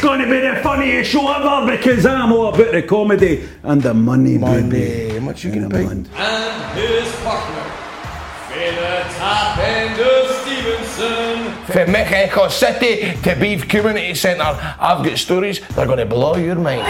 It's going to be the funniest show ever because I'm all about the comedy and the money, baby. How much you gonna pay? England. and his partner, Fela Top End of Stevenston. From Mexico City to Beith Community Centre, I've got stories that are going to blow your mind.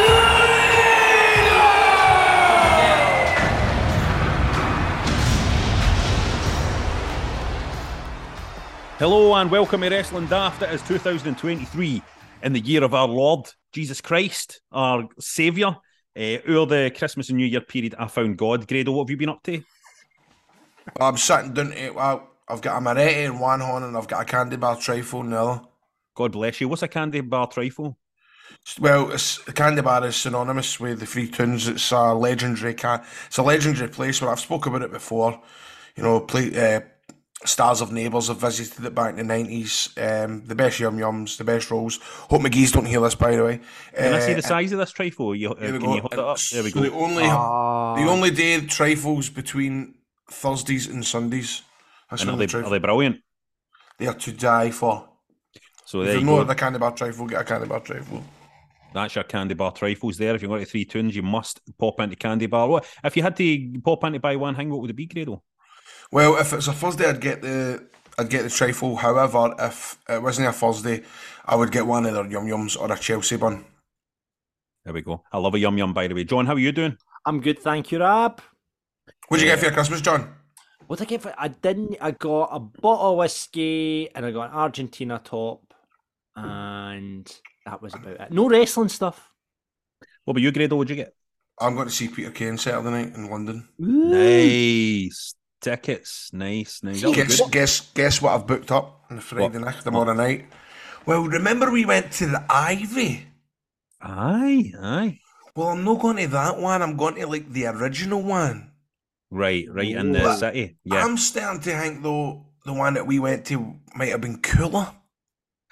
Hello and welcome to Wrestling Daft. It is 2023 in the year of our Lord Jesus Christ, our Saviour. Uh, over the Christmas and New Year period, I found God. Grado, what have you been up to? I'm sitting down to well, I've got a Moretti in one hand and I've got a candy bar trifle in the other. God bless you. What's a candy bar trifle? Well, it's, the candy bar is synonymous with the Three Towns. It's a legendary can. It's a legendary place where I've spoke about it before. You know, play, uh, stars of neighbours have visited it back in the nineties. Um, the best yum yums, the best rolls. Hope McGhee's don't hear this, by the way. Can I see Uh, the size of this trifle? You, uh, There we can go. you hold it up? There we So The go. only, the only day the trifles between Thursdays and Sundays. That's And are they, trifle- are they brilliant? they are to die for. So If there you you know go. the candy bar trifle, get a candy bar trifle. That's your candy bar trifles there. If you want going to Three Towns, you must pop into candy bar. What if you had to pop into buy one thing? What would it be, Grado? Well, if it's a Thursday, I'd get the I'd get the trifle. However, if it wasn't a Thursday, I would get one of their yum yums or a Chelsea bun. There we go. I love a yum yum. By the way, John, how are you doing? I'm good, thank you, Rab. What'd you get for your Christmas, John? What did I get for? I didn't. I got a bottle of whiskey and I got an Argentina top, and that was about it. No wrestling stuff. What about you, Grado? What'd you get? I'm going to see Peter Kay Saturday night in London. Nice tickets. Nice, nice. Guess guess guess what I've booked up on the Friday What? night, tomorrow night. Well, remember we went to the Ivy. Aye, aye. Well, I'm not going to that one. I'm going to like the original one. Right, right in the But city. Yeah, I'm starting to think though the one that we went to might have been cooler.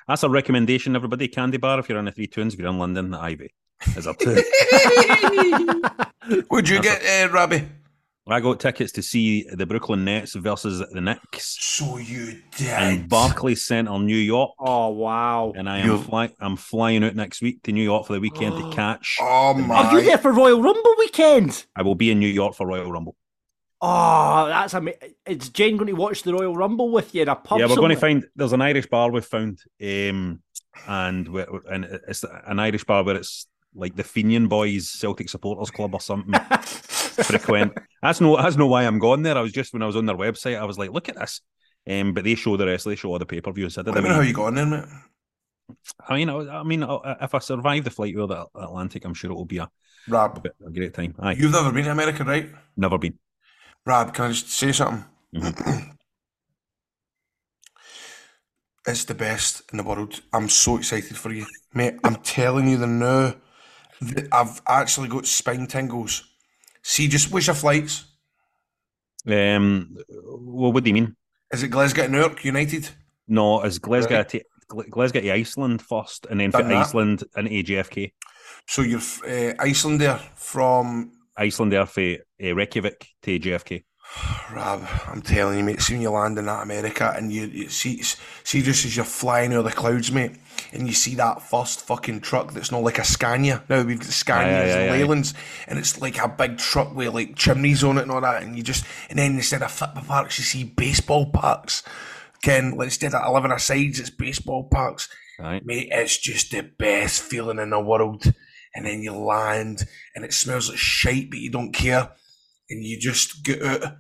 that's a recommendation. Everybody, Candy Bar. If you're in the Three Towns, if you're in London, the Ivy is up to. Would you That's get, uh, Robbie? I got tickets to see the Brooklyn Nets versus the Knicks So you did. in Barclays Center, New York. Oh wow! And I am You- fly- I'm flying out next week to New York for the weekend to catch. Oh my! Are you my! there for Royal Rumble weekend? I will be in New York for Royal Rumble. Oh, that's amazing. Is Jane going to watch the Royal Rumble with you in a pub? yeah, we're going to find there's an Irish bar we've found, um, and we and it's an Irish bar where it's like the Fenian Boys Celtic Supporters Club or something. frequent. That's no that's no why I'm going there. I was just when I was on their website, I was like, look at this. Um, but they show the rest. They show all the pay per views. I did. What a do you mean, how you got on there, mate? I mean, I, I mean, uh, if I survive the flight over the Atlantic, I'm sure it will be a, Rab, a great time. Aye, you've never been to America, right? never been. Rab, can I just say something? Mhm. it's the best in the world. I'm so excited for you, mate. I'm telling you the now. I've actually got spine tingles. See, just what's your flights? Um, well, what do you mean? Is it Glasgow to Newark United? No, is Glasgow Right. to Gl- Glasgow to Iceland first, and then Done. Iceland and AGFK. So you're uh, Iceland there from Iceland there for uh, Reykjavik to JFK. Rab, I'm telling you, mate. See when you land in that America and you, you see, see just as you're flying over the clouds, mate, and you see that first fucking truck that's not like a Scania. Now we've got Scanias Aye, aye, and aye. Leylands, and it's like a big truck with like chimneys on it and all that. And you just, and then instead of football parks, you see baseball parks. Ken, like, instead of 11 sides, it's baseball parks. Right. Mate, it's just the best feeling in the world. and then you land, and it smells like shite, but you don't care, and you just get out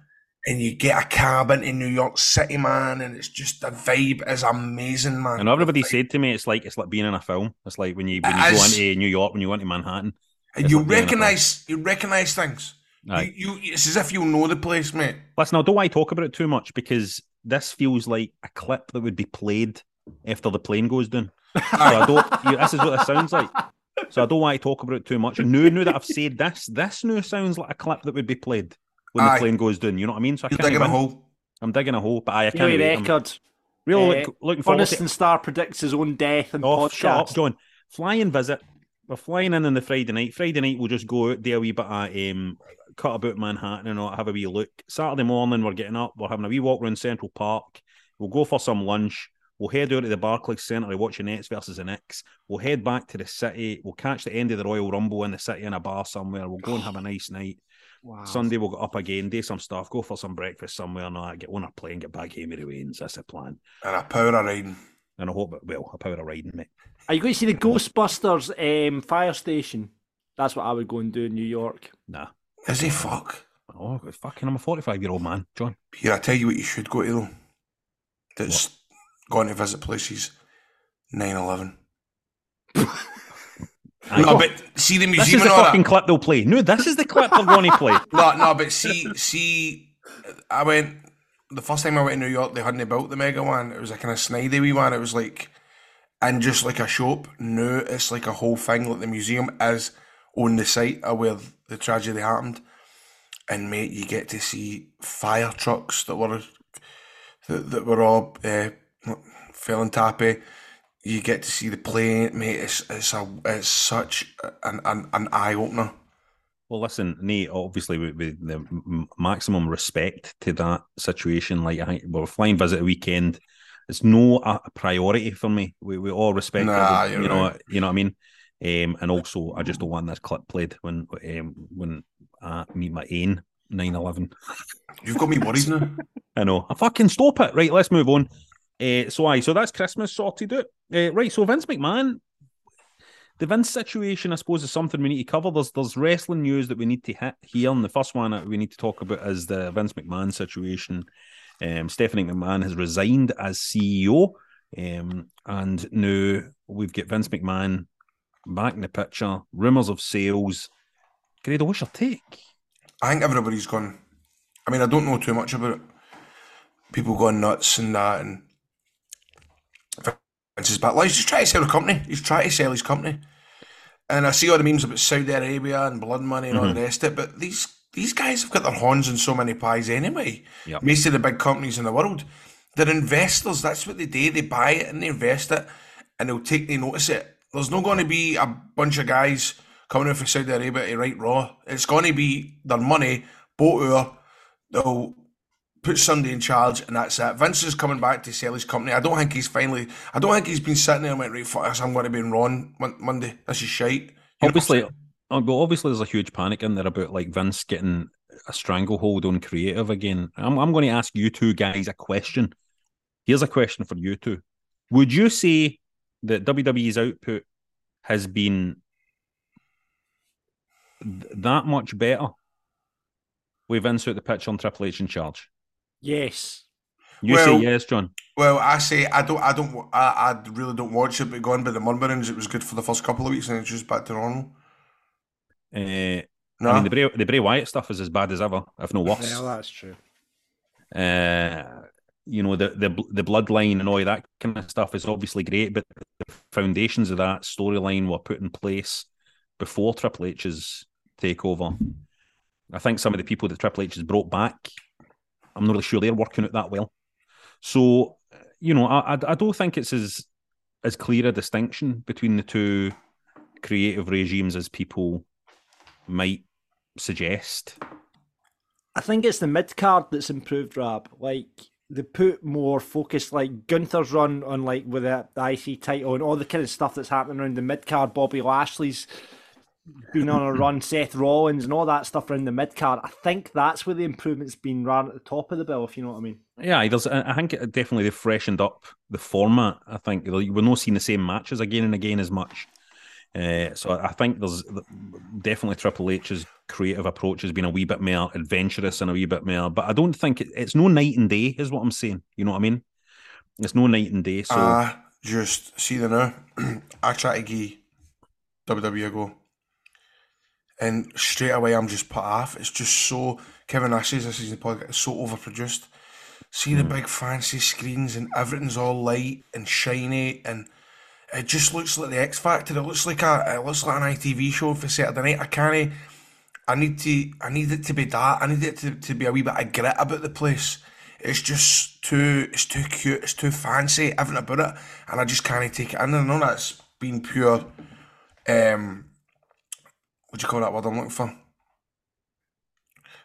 and you get a cabin in New York City, man, and it's just the vibe is amazing, man. And everybody said to me, it's like it's like being in a film. It's like when you when you go is. into New York, when you go into Manhattan. and you like being in a film. recognize you recognize things. Aye. You, you, it's as if you know the place, mate. Listen, I don't want to talk about it too much because this feels like a clip that would be played after the plane goes down. So I don't. You, this is what it sounds like. So I don't want to talk about it too much. And now, now that I've said this, this now sounds like a clip that would be played when Aye. the plane goes down. You know what I mean? So I You're can't digging a hole. I'm digging a hole, but I, I can't. Daily wait. I'm record. really Uh, look, looking forward to Funiston Star predicts his own death in Oh, podcast. shut up, John. Flying visit. We're flying in on the Friday night. Friday night, we'll just go out, do a wee bit of um, cut about Manhattan and all, have a wee look. Saturday morning, we're getting up. We're having a wee walk around Central Park. We'll go for some lunch. We'll head out to the Barclays Centre to watch the Nets versus the Knicks. We'll head back to the city. We'll catch the end of the Royal Rumble in the city in a bar somewhere. We'll go and have a nice night. Wow. Sunday, we'll get up again, do some stuff, go for some breakfast somewhere, and all that, get on a plane, get back home with the Waynes. That's the plan. And a power of riding. And I hope it will. A power of riding, mate. Are you going to see the Ghostbusters um, fire station? That's what I would go and do in New York. Nah. Is he fuck? Oh, fucking, I'm a 45 year old man, John. Here, I tell you what you should go to though. That's going to visit places. 9-11. Aye. No, but see the museum. this is the fucking that. clip they'll play. No, this is the clip they're going to play. No, no, but see, see, I went the first time I went to New York. They hadn't built the mega one. It was a kind of snidey wee one. It was like, and just like a shop. No, it's like a whole thing. Like the museum is on the site of where the tragedy happened. And mate, you get to see fire trucks that were that, that were all uh, fell and tappy. You get to see the plane, mate. It's it's a it's such an an, an eye opener. Well, listen, Nate, obviously, with, with the maximum respect to that situation, like, I we're flying visit a weekend. It's no a, a priority for me. We, we all respect Nah, it. You know, right. you know what I mean? Um, and also, I just don't want this clip played when um, when I meet my ain 9 11. You've got me worried now. I know. I fucking stop it. Right, let's move on. Uh, so aye, so that's Christmas sorted out. Uh, right, so Vince McMahon, the Vince situation, I suppose, is something we need to cover. There's there's wrestling news that we need to hit here, and the first one that we need to talk about is the Vince McMahon situation. Um, Stephanie McMahon has resigned as CEO, um, and now we've got Vince McMahon back in the picture. Rumors of sales. Grado, what's your take? I think everybody's gone. I mean, I don't know too much about it. People going nuts and that, and Vince is back. Like, he's just trying to sell the company. He's trying to sell his company. And I see all the memes about Saudi Arabia and blood money and all mm-hmm. the rest of it. But these these guys have got their horns in so many pies anyway. Yep. Most of the big companies in the world, they're investors. That's what they do. They buy it and they invest it, and they'll take they notice it. There's not going to be a bunch of guys coming in from Saudi Arabia to write Raw. It's going to be their money, bought over. They'll put Sunday in charge, and that's it. Vince is coming back to sell his company. I don't think he's finally. I don't think he's been sitting there and went right. Fuck this, I'm going to be in Raw on Mon- Monday. This is shite. You obviously, uh, well, obviously, there's a huge panic in there about like Vince getting a stranglehold on creative again. I'm, I'm going to ask you two guys a question. Here's a question for you two: Would you say that WWE's output has been th- that much better with Vince out the pitch on Triple H in charge? Yes. You Well- say yes, John. Well, I say I don't. I don't. I, I really don't watch it. But going by the murmurings, it was good for the first couple of weeks, and it's just back to normal. Uh, No, I mean, the Bray, the Bray Wyatt stuff is as bad as ever, if no worse. Well, that's true. uh, you know the the the bloodline and all that kind of stuff is obviously great, but the foundations of that storyline were put in place before Triple H's takeover. I think some of the people that Triple H has brought back, I'm not really sure they're working out that well. So, you know, I I, I don't think it's as as clear a distinction between the two creative regimes as people might suggest. I think it's the mid card that's improved, Rab. Like they put more focus, like Gunther's run on like with the, the IC title and all the kind of stuff that's happening around the mid card. Bobby Lashley's been on a run, Seth Rollins and all that stuff around the mid card. I think that's where the improvement's been run at the top of the bill, if you know what I mean. Yeah, there's. I I think it definitely they've freshened up the format. I think we're not seeing the same matches again and again as much. Uh, so I think there's definitely Triple H's creative approach has been a wee bit more adventurous and a wee bit more, but I don't think it, it's no night and day, is what I'm saying. You know what I mean? It's no night and day. So Uh, just see the now. I try to give WWE a go. And straight away I'm just put off. It's just so Kevin Nash says this is the podcast, it's so overproduced. See the big fancy screens and everything's all light and shiny and it just looks like the X Factor. It looks like a it looks like an ITV show for Saturday night. I can't I need to I need it to be that. I need it to, to be a wee bit of grit about the place. It's just too it's too cute, it's too fancy, everything about it. And I just can't take it in. I know that's been pure um what do you call that word I'm looking for?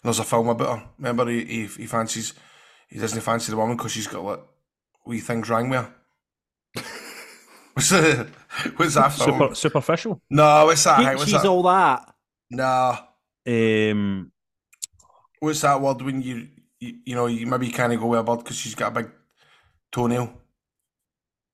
There's a film about her. Remember he he, he fancies he doesn't fancy the woman because she's got like wee things wrong with her. what's, the, what's that film? super superficial. No, what's that? Hey, what's She's that? all that. No. Um, what's that word when you you, you know you maybe can't go with a bird because she's got a big toenail?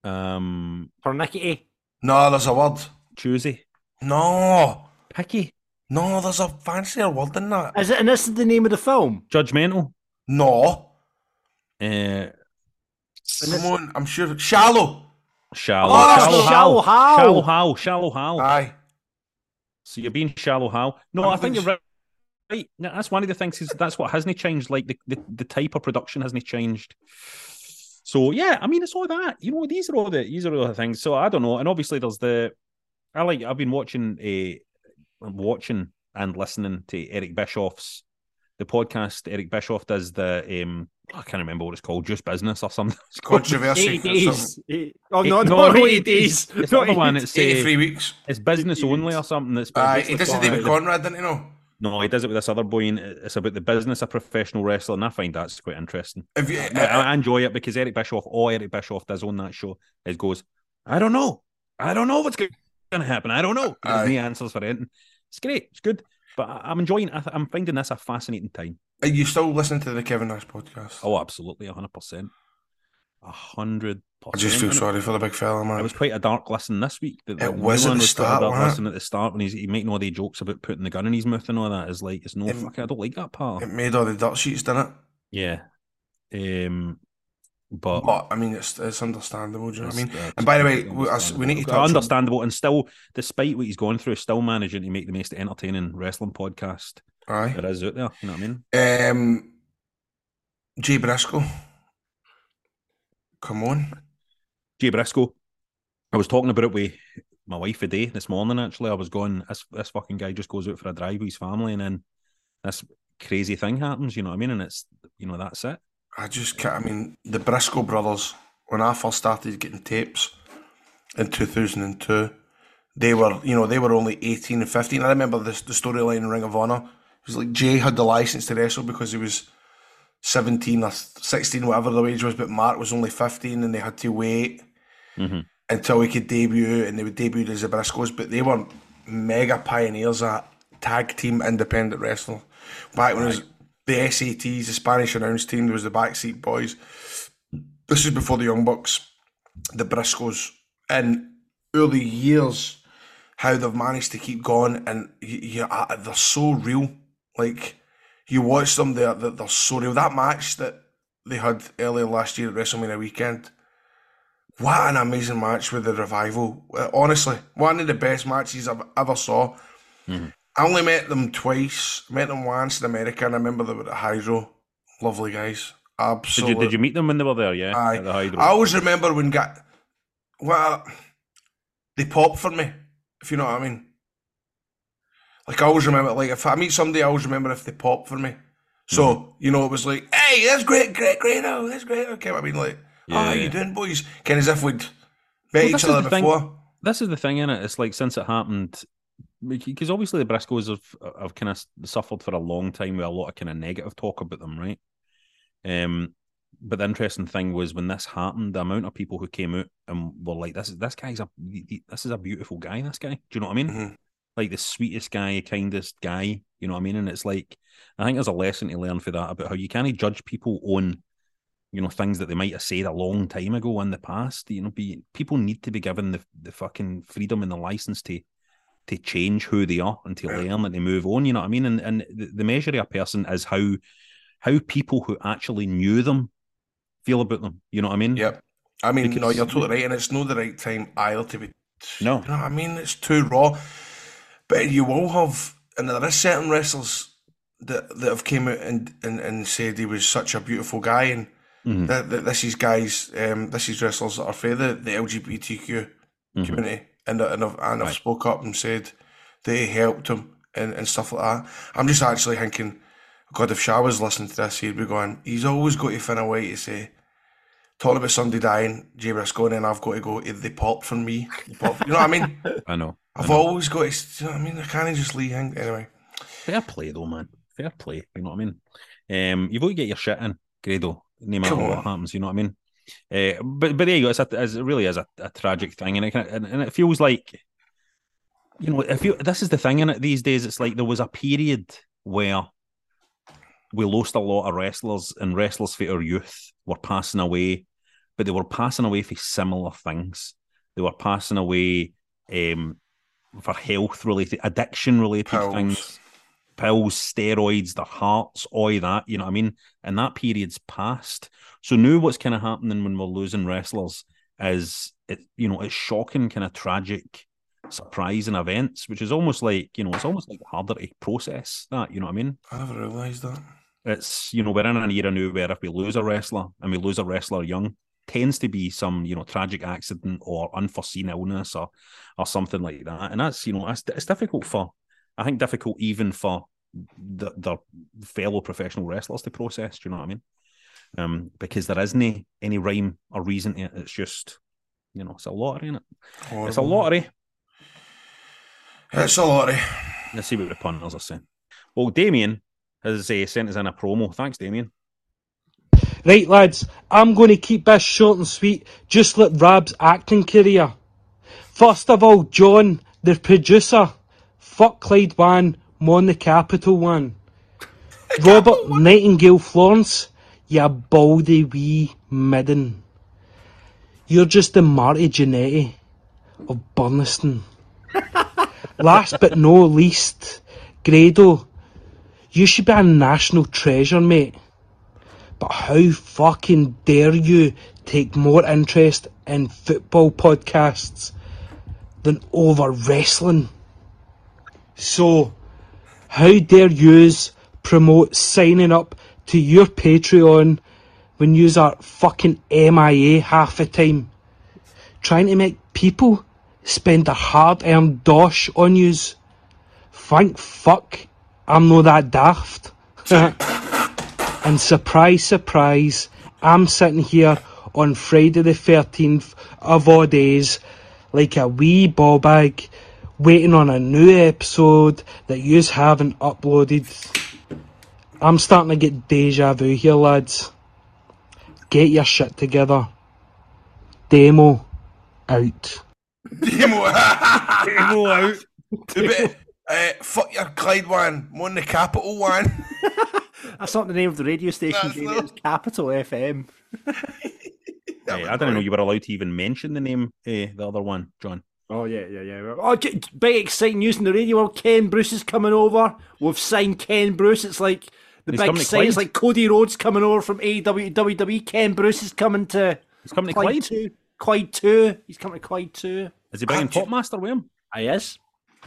um, Pernickety. No, there's a word. choosy, No, picky, no, there's a fancier word than that. Is it? And this is the name of the film. judgmental. No, Uh, come on, I'm sure shallow. shallow, Oh, that's shallow, Shallow Hal, Hal. shallow Hal, shallow Hal. Aye, So you're being shallow, how? No, I'm I think you're right. Right. No, that's one of the things. Is that's what hasn't changed. Like the, the, the type of production hasn't changed. So yeah, I mean, it's all that. You know, these are all the these are all the things. So I don't know. And obviously, there's the. I like. I've been watching a, I'm watching and listening to Eric Bischoff's the podcast. Eric Bischoff does the. um I can't remember what it's called. Just business or something. It's controversy. 80 days. Eight- Oh, Eight- no, no, no, no, 80 days. It's Not the one. It's uh, Eighty-three weeks. it's business only or something. That's Aye, he does it about David Conrad, didn't he? know? No, he does it with this other boy, and it's about the business of professional wrestling. I find that's quite interesting. If you, I, I enjoy it because Eric Bischoff, all Eric Bischoff does on that show is goes, I don't know. I don't know what's going to happen. I don't know. There's Aye. no answers for anything. It's great. It's good. But I'm enjoying I I'm finding this a fascinating time. are you still listening to the Kevin Nash podcast? Oh, absolutely. 100%. A 100%. I just feel sorry for the big fella, man. It was quite a dark listen this week. The, It was at the start, dark listen at the start when he's he making all the jokes about putting the gun in his mouth and all that. Is like, it's no It- fucking, I don't like that part. it made all the dirt sheets, didn't it? Yeah. Um, but But I mean, it's it's understandable. Do you know what I mean? And by the way, we, we need to understandable. touch on- understandable and still, despite what he's going through, still managing to make the most entertaining wrestling podcast Aye. there is out there. You know what I mean? Um, Jay Briscoe. Come on. Jay Briscoe. I was talking about it with my wife today this morning. Actually, I was going. This this fucking guy just goes out for a drive with his family, and then this crazy thing happens. You know what I mean? And it's you know that's it. I just can't. I mean, the Briscoe brothers, when I first started getting tapes in 2002, they were, you know, they were only 18 and 15. I remember this, the storyline in Ring of Honor. It was like Jay had the license to wrestle because he was 17 or 16, whatever the age was, but Mark was only 15 and they had to wait Mhm. until he could debut and they would debut as the Briscoes, but they were mega pioneers at tag team independent wrestling. Back when it was the SATs, the Spanish announce team, there was the Backseat Boys. This is before the Young Bucks, the Briscoes. In early years, how they've managed to keep going and you, you, uh, they're so real. Like, you watch them, they're, they're, so real. That match that they had earlier last year at WrestleMania weekend, what an amazing match with the revival. Uh, Honestly, one of the best matches I've ever saw. I only met them twice. Met them once in America, and I remember they were at Hydro. Lovely guys. Did Absolutely. you did you meet them when they were there? Yeah, Aye. The. I always remember when got well, they pop for me, if you know what I mean. Like I always remember, like if I meet somebody, I always remember if they pop for me. So Mm-hmm. you know, it was like, hey, that's great, great, great, oh, that's great. Okay, I mean, like, oh, how Yeah. you doing, boys? Kind of as if we'd met Well, each other the thing. before. this is the thing in it. It's like since it happened, because obviously the Briscoes have have kind of suffered for a long time with a lot of kind of negative talk about them, right? Um, but the interesting thing was when this happened, the amount of people who came out and were like, "This is this guy's a this is a beautiful guy." This guy, do you know what I mean? Mhm. Like the sweetest guy, kindest guy. You know what I mean? And it's like I think there's a lesson to learn for that about how you can't judge people on you know things that they might have said a long time ago in the past. You know, be people need to be given the the fucking freedom and the license to to change who they are and to learn and to move on. You know what I mean? And and the, measure of a person is how how people who actually knew them feel about them. You know what I mean? Yep. I mean, no, Because- you're totally right, and it's not the right time either to be. No. You know what I mean? It's too raw. But you will have, and there are certain wrestlers that that have came out and, and, and said he was such a beautiful guy, and Mhm. that, that this is guys, um, this is wrestlers that are for the, the LGBTQ Mhm. community, and and have, and have Right. spoke up and said they helped him and, and stuff like that. I'm just actually thinking, God, if Shah was listening to this, he'd be going, he's always got to find a way to say, talking about somebody dying, Jay Briscoe, and then I've got to go, they popped for me. Popped- You know what I mean? I know. I I've know. always got to, you know what I mean? I can't just leave hang anyway. Fair play though, man. Fair play. You know what I mean? Um, you've got to get your shit in, Grado. No matter what happens, you know what I mean? Uh, but but there you go. It's a, it's, it really is a, a tragic thing, and it can, and, and it feels like, you know, if you this is the thing in it these days. It's like there was a period where we lost a lot of wrestlers, and wrestlers for our youth were passing away, but they were passing away for similar things. They were passing away um, for health related, addiction related Pills. things pills, steroids, their hearts, all that, you know what I mean? And that period's past. So now what's kind of happening when we're losing wrestlers is it, you know, it's shocking, kind of tragic, surprising events, which is almost like, you know, it's almost like harder to process that, you know what I mean? I never realised that. It's, you know, we're in an era now where if we lose a wrestler and we lose a wrestler young, tends to be some, you know, tragic accident or unforeseen illness or or something like that. And that's, you know, it's, it's difficult for I think difficult even for the, their fellow professional wrestlers to process. Do you know what I mean? Um, because there isn't any rhyme or reason to it. It's just, you know, it's a lottery, is it? It's a lottery. It's a lottery. Let's see what the punters are saying. Well, Damien has uh, sent us in a promo. Thanks, Damien. Right, lads, I'm going to keep this short and sweet, just like Rab's acting career. First of all, John, the producer, fuck Clyde One, Mon the Capital One. Robert Nightingale Florence, you baldy wee midden. You're just the Marty Jannetty of Burniston. Last but no least, Grado, you should be a national treasure, mate. But how fucking dare you take more interest in football podcasts than over wrestling? So, how dare yous promote signing up to your Patreon when yous are fucking MIA half the time? Trying to make people spend their hard earned dosh on yous? Thank fuck I'm not that daft. And surprise, surprise, I'm sitting here on Friday the 13th of all days, like a wee ball bag, waiting on a new episode that yous haven't uploaded. I'm starting to get deja vu here, lads. Get your shit together. Demo out. Demo. Demo out. But, uh, fuck your Clyde one, Mon the Capital one. That's not the name of the radio station, not- It's Capital FM. Hey, I didn't know you were allowed to even mention the name, eh, the other one, John. Oh yeah, yeah, yeah. Oh, big exciting news in the radio world. Ken Bruce is coming over. We've signed Ken Bruce. It's like the He's big coming sign. It's like Cody Rhodes coming over from AEW to WWE. Ken Bruce is coming to He's coming to Clyde Clyde. two. Clyde two. He's coming to Clyde two. Is he bringing Can't Popmaster with him? Ah, yes,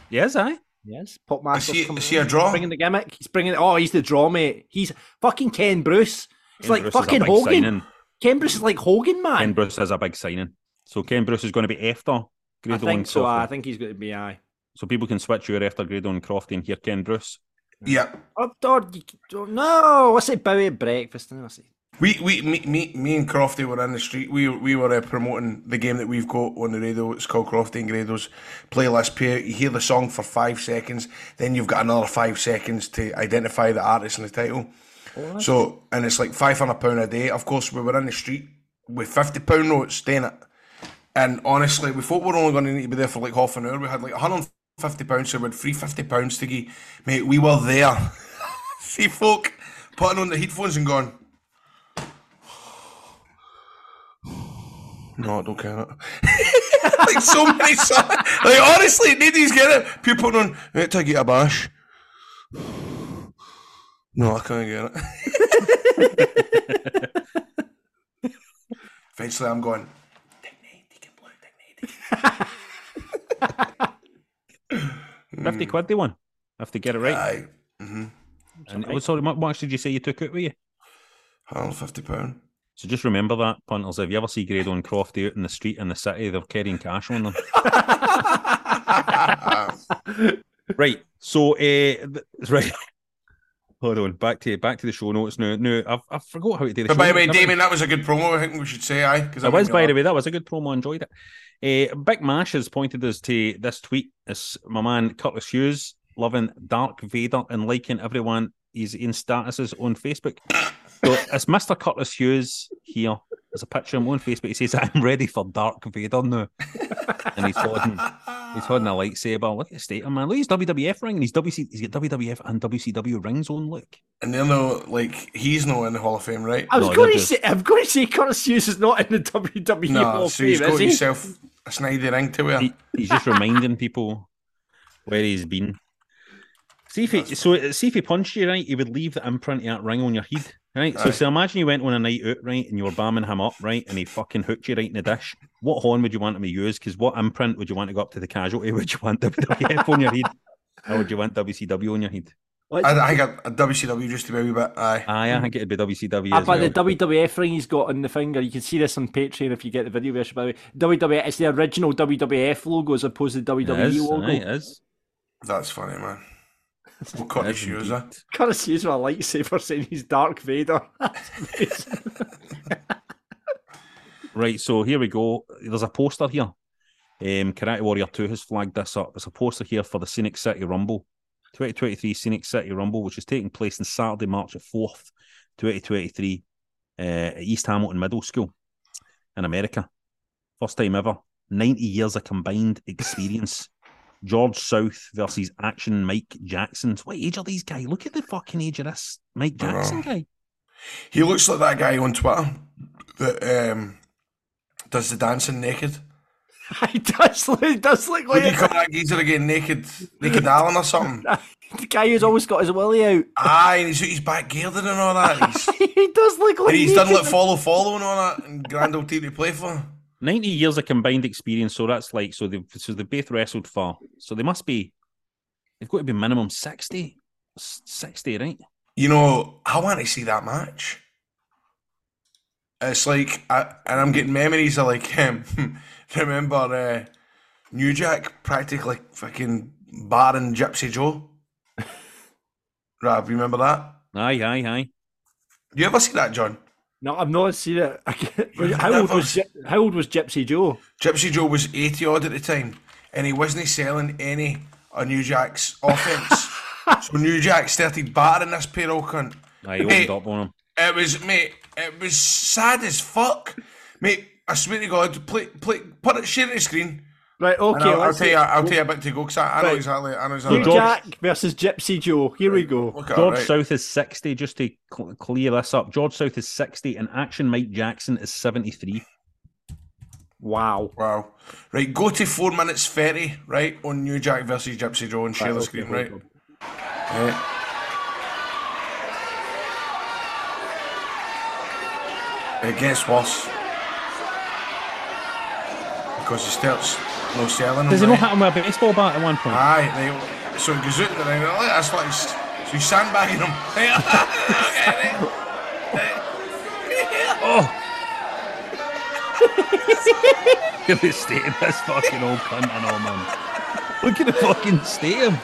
Yes, aye. yes. Pop Master's Is he- coming. is he a over. draw? Bringing the gimmick. He's bringing. Oh, he's the draw, mate. He's fucking Ken Bruce. It's like Bruce fucking Hogan. signing. Ken Bruce is like Hogan, man. Ken Bruce has a big signing. So Ken Bruce is going to be after I think and so. Crofty. I think he's going to be. Aye. So people can switch you after Grado and Crofty and hear Ken Bruce. yeah. Oh, God, oh, no! I say Bowie at breakfast. And I say, We, we, me, me, me and Crofty were in the street. We, we were uh, promoting the game that we've got on the radio. It's called Crofty and Grado's playlist. Play. You hear the song for five seconds, then you've got another five seconds to identify the artist and the title. so, and it's like five hundred pound a day. Of course, we were in the street with fifty pound notes, staying it. And honestly, we thought we were only going to need to be there for like half an hour. We had like one hundred fifty pounds, so we had three fifty pounds to give. Mate, we were there. See folk putting on the headphones and going. No, I don't care. like so many songs. Like honestly, nobody's get it. People going, right, to get a bash. No, I can't get it. Eventually, I'm going. Fifty quid they won. Have to get it right. Aye, mm-hmm. and oh, sorry, what much did you say you took out with you? Hundred fifty pound. So just remember that, punters. If you ever see Grado and Crofty out in the street in the city, they're carrying cash on them. right. So, uh, right. Hold on. Back to back to the show notes now. No, I've I forgot how to do the But by the way. Damien, that was a good promo. I think we should say aye. Because It was, by the way, that was a good promo. I enjoyed it. Uh, Big Mash has pointed us to this tweet. It's my man Curtis Hughes loving Dark Vader and liking everyone he's in statuses on Facebook. So it's Mr. Curtis Hughes here. There's a picture of him on Facebook. He says, I'm ready for Dark Vader now. and he's holding he's holding a lightsaber. Look at the state of man. Look at his WWF ring and he's WC he's got WWF and WCW rings on, look. And they're no like he's not in the Hall of Fame, right? I was no, gonna just... say I'm going to say Curtis Hughes is not in the WWE Hall No, of so he's Fame, got is he? himself a snidey ring to wear. He, he's just reminding people where he's been. See if he, so see if he punched you right, he would leave the imprint of that ring on your head, right? So, so imagine you went on a night out, right, and you were bamming him up, right, and he fucking hooked you right in the dish. What horn would you want him to use? Because what imprint would you want to go up to the casualty? Would you want WWF on your head, or would you want WCW on your head? Let's- I, I got a WCW just to be a wee bit. Aye. Aye, I think it'd be WCW Ah, as but well. the WWF ring he's got on the finger, you can see this on Patreon if you get the video version. By the way, WWF it's the original WWF logo as opposed to the It WWE is, logo. aye, it is. That's funny, man. What cut It his is shoes, indeed. eh? Curtis Hughes with a lightsaber saying he's Dark Vader. Right, so here we go. There's a poster here. Um, Karate Warrior 2 has flagged this up. There's a poster here for the Scenic City Rumble, 2023 Scenic City Rumble, which is taking place on Saturday, March the 4th, 2023, uh, at East Hamilton Middle School in America. First time ever. 90 years of combined experience. George South versus Action Mike Jackson. What age are these guys? Look at the fucking age of this Mike Jackson guy. He looks like that guy on Twitter that um, does the dancing naked. he does look, he does look What do you like call that geezer again? Naked, naked Allen or something? the guy who's always got his willy out. Aye, and he's, he's back geared and all that. He's, he does look like and he's done like follow, follow and all that, and grand old team to play for. 90 years of combined experience. So that's like, so they've, so they both wrestled for, so they must be, they've got to be minimum 60. 60, right? You know, I want to see that match. It's like, I, and I'm getting memories of like him. Remember uh, New Jack practically fucking barring Gypsy Joe? Rob, you remember that? Aye, aye, aye. You ever see that, John? No, I've not seen it. I can't- You've how old was how old was Gypsy Joe? Gypsy Joe was 80 odd at the time, and he wasn't selling any of New Jack's offense. so New Jack started battering this pair of cunt. Aye, he Mate, opened up on him. It was, mate, it was sad as fuck. Mate, I swear to God, play, play, put it, share the screen. Right, okay. I'll, I'll tell you, I'll tell you a bit to go, because I, I know exactly, I know exactly. George- Jack versus Gypsy Joe. Here we go. Look at George right? South is 60, just to cl- clear this up. George South is 60, and Action Mike Jackson is 73. Wow. Wow. Right, go to 4 minutes 30, right, on New Jack versus Gypsy Joe and share the screen, hold right? on. Yeah. It gets worse. Because he starts no selling Does he them, not right? hit him with a baseball bat at one point? Aye, they, so he goes out there and like, that's like, he's- so he's sandbagging him. Oh! Look at the state of this fucking old cunt and all, man. Look at the fucking state of him.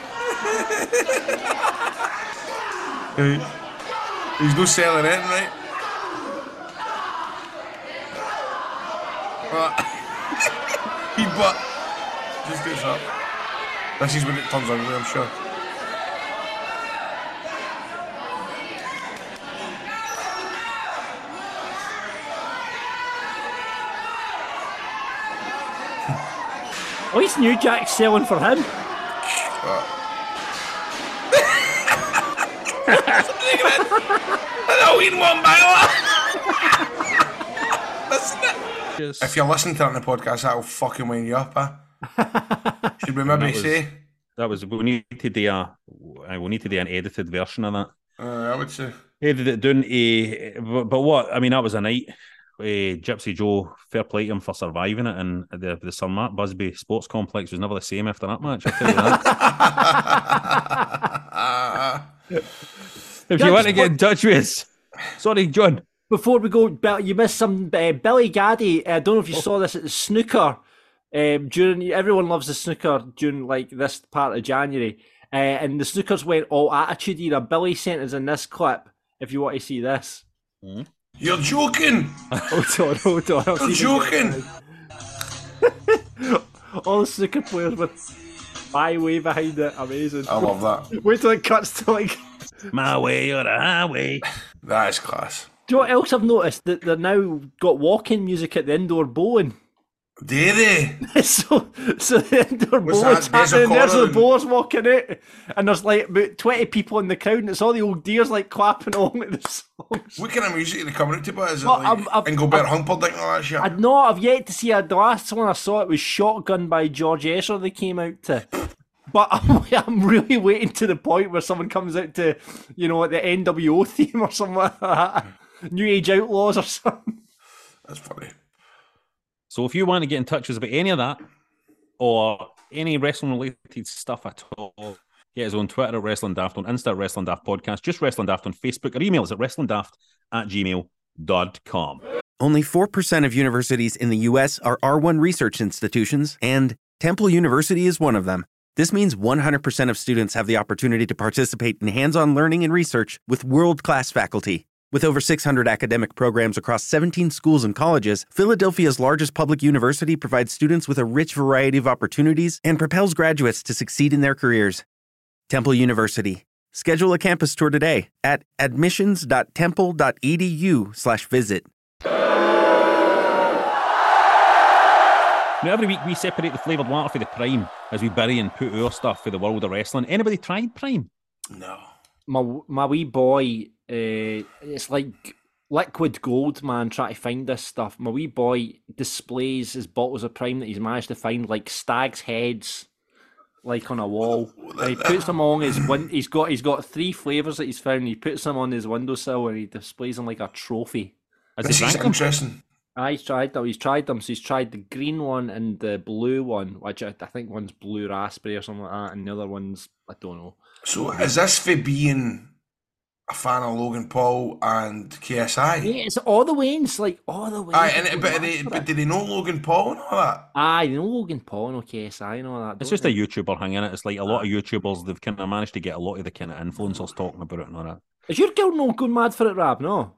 he's no selling it, right? But he but just gets up. This is when it turns ugly, I'm sure. What's New Jack selling for him? Hello, in one mile. Listen, Duchess. If you're listening to that on the podcast, that'll fucking wind you up, huh? Should we maybe That was- say? That was we need to do a uh, we need to do an edited version of that. Uh, I would say. Edited it down a but, but what I mean that was a night. Uh, Gypsy Joe, fair play to him for surviving it, and the the Sir Matt Busby Sports Complex was never the same after that match. I tell you that. if you want to get in touch with us, sorry, John. Before we go, you missed some. Uh, Billy Gaddy. I don't know if you saw this at the snooker. Um, during everyone loves the snooker during like this part of January, uh, and the snookers went all attitude era. Billy sent us in this clip. If you want to see this, You're joking. hold on, hold on. I'll You're see if I can joking. All the snooker players with my way behind it. Amazing. I love that. Wait till it cuts to like. My way or the highway. That is class. Do you know what else I've noticed? That they're now got walking music at the indoor bowling. Do they? so, so the indoor What's that, Des. There's the bowlers walking out, and there's like about twenty people in the crowd, and it's all the old deers like clapping along at the songs. What kind of music are they coming out to? But is it Well, like I'm- I'm- Engelbert Humperdinck and all that shit? I'd not. I've yet to see. A, the last one I saw it was Shotgun by George Ezra. They came out to. But I'm, I'm really waiting to the point where someone comes out to, you know, at the NWO theme or something like that. New Age Outlaws or something. That's funny. So if you want to get in touch with us about any of that or any wrestling related stuff at all, get us on Twitter at Wrestling Daft, on Insta at Wrestling Daft Podcast, just Wrestling Daft on Facebook, or email us at wrestlingdaft at gmail.com. Only 4% of universities in the U.S. are R1 research institutions, and Temple University is one of them. This means 100% of students have the opportunity to participate in hands on learning and research with world class faculty. With over 600 academic programs across 17 schools and colleges, Philadelphia's largest public university provides students with a rich variety of opportunities and propels graduates to succeed in their careers. Temple University. Schedule a campus tour today at admissions.temple.edu/visit. Now, every week we separate the flavoured water for the prime as we bury and put our stuff for the world of wrestling. Anybody tried prime? No. My my wee boy, uh, it's like liquid gold, man. Trying to find this stuff. My wee boy displays his bottles of Prime that he's managed to find, like stags' heads, like on a wall. He puts them on his win. He's got he's got three flavors that he's found. He puts them on his windowsill and he displays them like a trophy. Has This is interesting. He's tried them. He's tried them. So he's tried the green one and the blue one, which I, I think one's blue raspberry or something like that, and the other one's I don't know. So is this for being a fan of Logan Paul and KSI? Yeah, it's all the ways, like all the ways. Aye, and it, but, they, but did they know Logan Paul and all that? Aye, you know Logan Paul, no KSI and all that. It's don't just a? YouTuber hanging it. It's like a lot of YouTubers, they've kind of managed to get a lot of the kind of influencers talking about it and all that. Is your girl not going mad for it, Rab? No.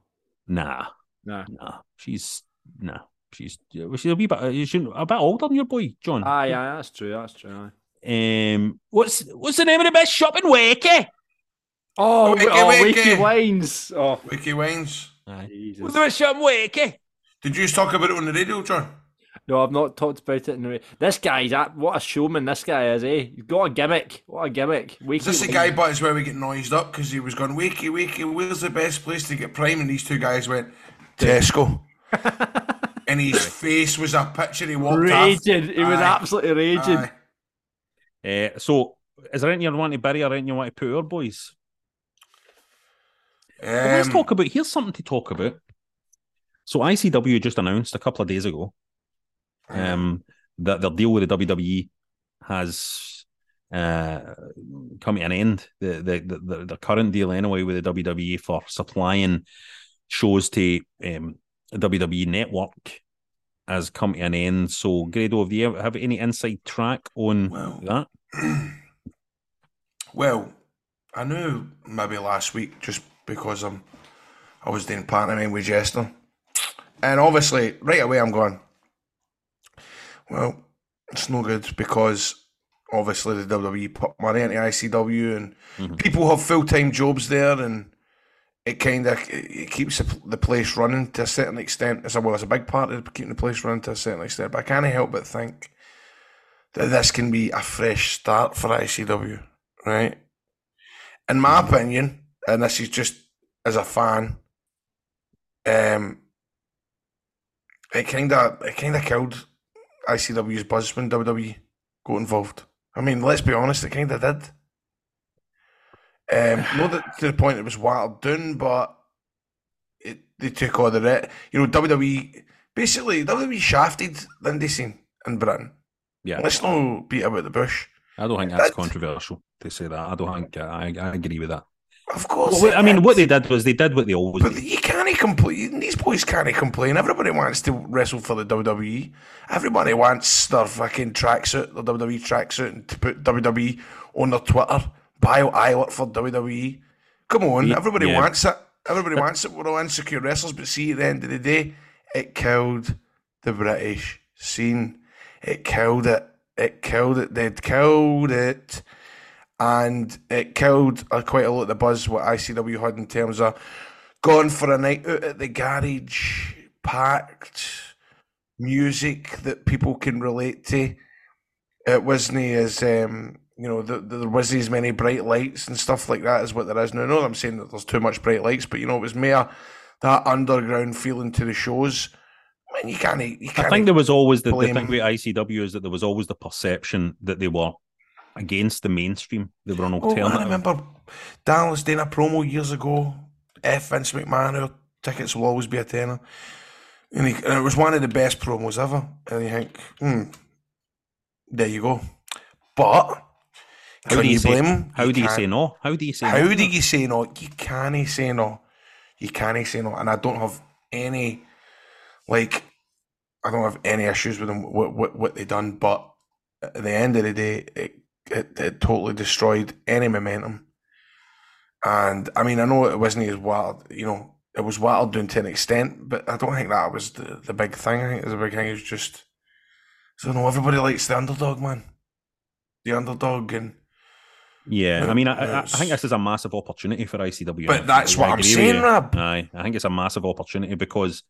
Nah, Nah. nah. She's, nah. She's, she's a wee bit, uh, she's a bit older than your boy, John. Aye, aye, that's true. That's true. Aye. Um, what's what's the name of the best shop in Wakey? Oh, Wakey, oh, wakey. Wakey Wines. Oh, Wakey Wines. Jesus. What's the best shop? Did you just talk about it on the radio, John? No, I've not talked about it in the way. This guy's at what a showman this guy is, eh? He's got a gimmick. What a gimmick. Wakey Is this the Wines. guy but is where we get noised up because he was going, Wakey, Wakey, where's the best place to get Prime? And these two guys went, Tesco. and his face was a picture he walked off. Raging. He was absolutely raging. Aye. Uh, so, is there anything you want to bury or anything you want to put our boys? Well, let's Um, talk about. Here's something to talk about. So ICW just announced a couple of days ago um, that their deal with the WWE has uh, come to an end. The the, the the the current deal anyway with the WWE for supplying shows to um, WWE network has come to an end. So Grado, have you have any inside track on Well, that? Well, I knew maybe last week just because I'm I was doing pantomime with Jester. And obviously right away I'm going, Well, it's no good because obviously the WWE put money into ICW and Mhm. people have full time jobs there and it kind of it keeps the, the place running to a certain extent. It's a, well, it's a big part of keeping the place running to a certain extent. But I can't help but think that this can be a fresh start for ICW, right? In my opinion, and this is just as a fan, um, it kind of it kind of killed ICW's buzz when WWE got involved. I mean, let's be honest, it kind of did. Um, not that to the point it was watered down, but it, they took all the re- you know WWE basically WWE shafted the indie scene in Britain. Yeah, Let's not beat about the bush. I don't think that's controversial to say that. I don't think I, I agree with that. Of course, Well, I mean, is. what they did was they did what they always But do. you can't complain. These boys can't complain. Everybody wants to wrestle for the WWE. Everybody wants their fucking tracksuit, their WWE tracksuit, and to put WWE on their Twitter bio. I work for WWE. Come on, everybody yeah. wants it. Everybody wants it. We're all insecure wrestlers, but see, at the end of the day, it killed the British scene. It killed it. It killed it. They'd killed it and it killed uh, quite a lot of the buzz what ICW had in terms of going for a night out at the garage, packed music that people can relate to. It wasn't as um, you know, the, the, there wasn't as many bright lights and stuff like that as what there is now. No, I'm saying that there's too much bright lights, but you know, it was more that underground feeling to the shows. I mean, you can't, you I can't. think there was always the, the thing with ICW is that there was always the perception that they were against the mainstream. They were Oh, alternative. I remember Dallas doing a promo years ago. F. Vince McMahon, our tickets will always be a tenner. And, he, and it was one of the best promos ever. And you think, hmm, there you go. But How can do you, you say, blame him? How do you say no? How do you say How no? do you say no? You can't say no. You can't say no. And I don't have any, like, I don't have any issues with them, what, what, what they done. But at the end of the day, it, it, it totally destroyed any momentum. And I mean, I know it wasn't as wild, you know, it was wild doing to an extent, but I don't think that was the, the big thing. I think the big thing is just, so no, everybody likes the underdog, man. The underdog and Yeah, I mean, I, I, I think this is a massive opportunity for ICW. But that's I what I'm saying, you. Rab. Aye, I think it's a massive opportunity because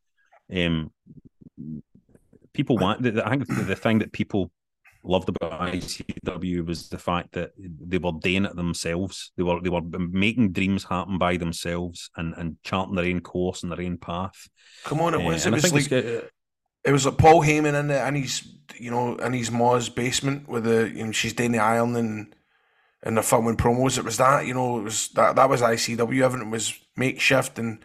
um, people want. I think the thing that people loved about ICW was the fact that they were doing it themselves. They were they were making dreams happen by themselves and and charting their own course and their own path. come on, it Uh, was, it was like, uh, it was like Paul Heyman in the in his you know in his ma's basement with the you know she's doing the iron and and the filming promos. It was that you know it was that that was ICW. Everything was makeshift and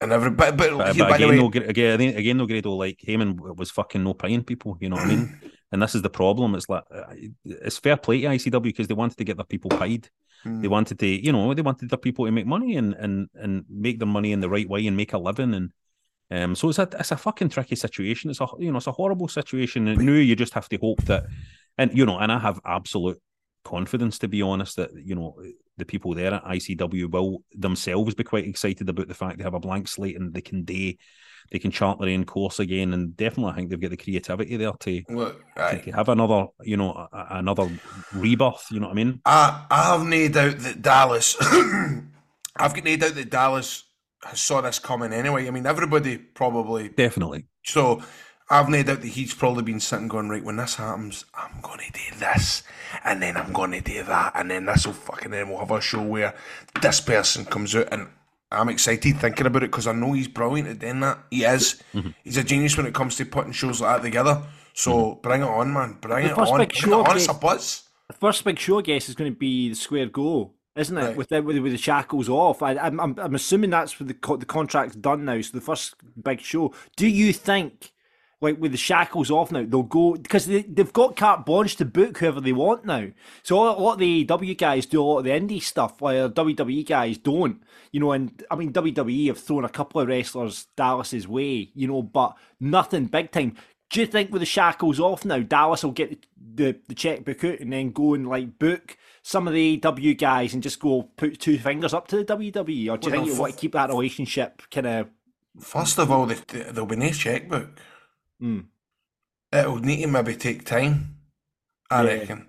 and every but but, But, but by the again, way, no, again, again, no Grado like Heyman was fucking no paying people. You know what I mean? And this is the problem. It's like uh, it's fair play to ICW because they wanted to get their people paid. Hmm. They wanted to, you know, they wanted their people to make money and and and make their money in the right way and make a living. And um, so it's a it's a fucking tricky situation. It's a you know it's a horrible situation. And now you just have to hope that, and you know, and I have absolute confidence to be honest that you know the people there at ICW will themselves be quite excited about the fact they have a blank slate and they can day they can chart their own course again and definitely I think they've got the creativity there to, look, to, to have another you know a, a- another rebirth you know what I mean I I have no doubt that Dallas. I've got no doubt that Dallas saw this coming anyway. I mean, everybody probably definitely So I've no doubt that he's probably been sitting going, right, when this happens, I'm going to do this, and then I'm going to do that, and then this will fucking, then we'll have a show where this person comes out, and I'm excited thinking about it because I know he's brilliant at doing that. He is. Mm-hmm. He's a genius when it comes to putting shows like that together. So Mm-hmm. bring it on, man. Bring The it first on. big Bring show it on. It's a buzz. The first big show, I guess, is going to be the Square Go, isn't it? Right. With, the, with the- with the shackles off, I, I'm, I'm I'm assuming that's with the co- the contract's done now. So the first big show. Do you think, like with the shackles off now, they'll go because they they've got carte blanche to book whoever they want now. So a lot, of the AEW guys do a lot of the indie stuff, while WWE guys don't. You know, and I mean WWE have thrown a couple of wrestlers Dallas's way, you know, but nothing big time. Do you think with the shackles off now, Dallas will get the, the checkbook out and then go and like book some of the W guys and just go put two fingers up to the WWE? Or do you Well, think you f- want to keep that relationship kind of? First of all, they- there'll be no checkbook. Hmm. It'll need to maybe take time, I Yeah. reckon.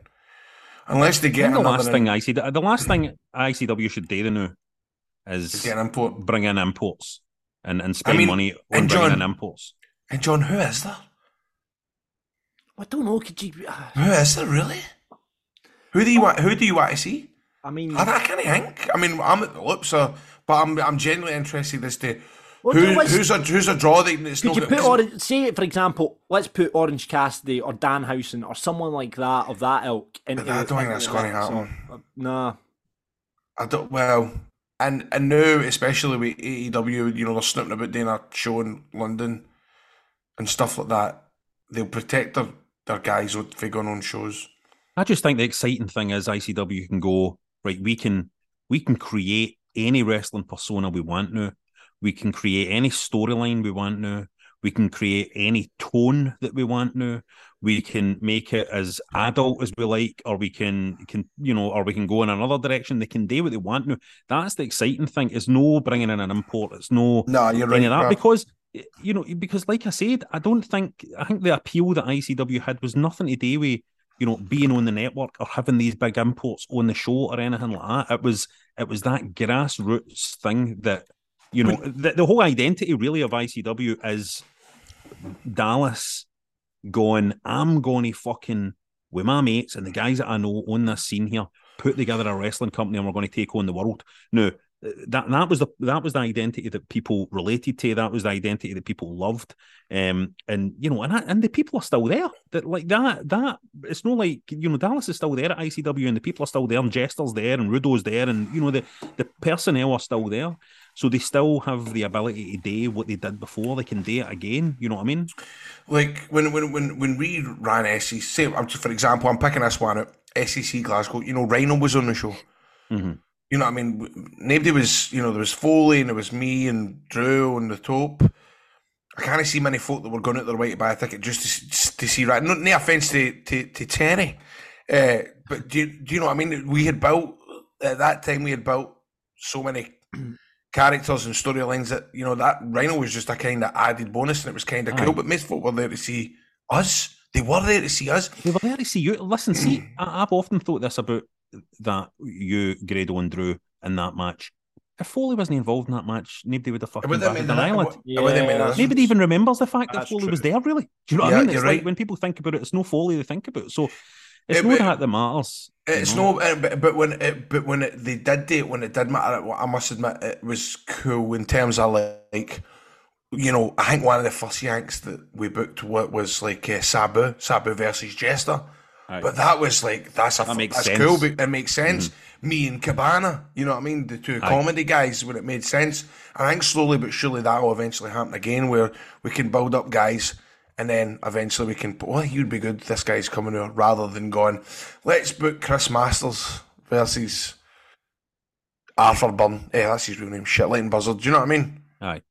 Unless they I get the another last thing I see, the last thing ICW should do now is get an import. bring in imports and, and spend mean, money on and bringing John- in imports And John, who is there? I don't know. Could you? Who is there really? Who do you want? Who do you want to see? I mean, I, I can't think. I mean, I'm at the loop, so but I'm I'm genuinely interested as to Well, Who, let's- who's a who's a draw that it's Could not you got- put 'cause- Orange? Say, for example, let's put Orange Cassidy or Danhausen or someone like that of that ilk. Into, I don't think that's gonna happen. So, uh, nah. I don't. Well, and and now especially with AEW, you know, they're snooping about doing a show in London and stuff like that. They'll protect their their guys with for going on shows. I just think the exciting thing is ICW can go right. We can we can create any wrestling persona we want now. We can create any storyline we want now. We can create any tone that we want now. We can make it as adult as we like, or we can can you know, or we can go in another direction. They can do what they want now. That's the exciting thing. It's no bringing in an import. It's no No, you're any right. of that because you know because like I said, I don't think I think the appeal that ICW had was nothing to do with you know being on the network or having these big imports on the show or anything like that. It was it was that grassroots thing that you know the, the whole identity really of ICW is Dallas going. I'm going to fucking with my mates and the guys that I know on this scene here put together a wrestling company and we're going to take on the world. Now that that was the that was the identity that people related to. That was the identity that people loved. Um, and you know, and I, and the people are still there. That like that that it's not like you know Dallas is still there at ICW and the people are still there and Jester's there and Rudo's there and you know the the personnel are still there. So they still have the ability to do what they did before. They can do it again. You know what I mean? Like when when when when we ran SEC, say, I'm just- for example, I'm picking this one out. SEC Glasgow. You know, Rhino was on the show. Mm-hmm. You know, what I mean, nobody was. You know, there was Foley and there was me and Drew on the top. I can't see many folk that were going out their way to buy a ticket just to, just to see right. No, no offense to to, to Terry, uh, but do you, do you know what I mean? We had built at that time. We had built so many characters and storylines that you know that Rhino was just a kind of added bonus, and it was kind of cool. But most folk were there to see us. They were there to see us. They were there to see you. Listen, see, I, I've often thought this about that you, Grado, and Drew in that match. If Foley wasn't involved in that match, nobody would have fucking batted an that- eyelid. would- would that mean that? Nobody even remembers the fact that Foley true. was there, really. Do you know what Yeah, I mean? It's like right. when people think about it, it's no Foley they think about. So it's It- not it- that that matters. It's no, uh, but, but when it, but when it, they did do it, when it did matter, I must admit it was cool in terms of like, you know, I think one of the first Yanks that we booked was like uh, Sabu, Sabu versus Jester. Aye. But that was like that's a That makes that's sense. Mm-hmm. cool. but It makes sense. Me and Cabana, you know what I mean? The two comedy guys when it made sense. And I think slowly but surely that will eventually happen again, where we can build up guys, and then eventually we can. Oh, you'd be good. This guy's coming here, rather than going. Let's book Chris Masters versus Arthur Byrne. Eh, that's his real name. Shitlight Buzzard. Do you know what I mean? Aye.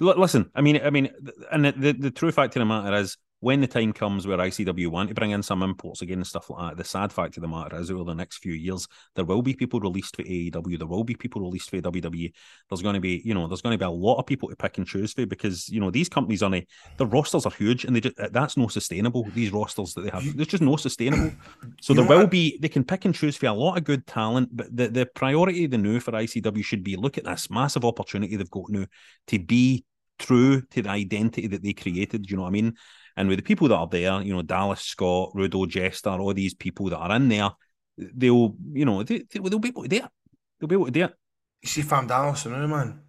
L- listen, I mean, I mean, and the, the, the true fact of the matter is, when the time comes where ICW want to bring in some imports again and stuff like that, the sad fact of the matter is, over the next few years, there will be people released for AEW, there will be people released for WWE. There's going to be, you know, there's going to be a lot of people to pick and choose for because you know these companies on the rosters are huge and they just, that's no sustainable. These rosters that they have, there's just no sustainable. So there will be they can pick and choose for a lot of good talent, but the, the priority the new for ICW should be look at this massive opportunity they've got now to be true to the identity that they created. You know what I mean? And with the people that are there, you know, Dallas Scott, Rudo Jester, all these people that are in there, they'll, you know, they, they, will be able to do it. They'll be able to do it. You see, Fam Dallas, you know, man.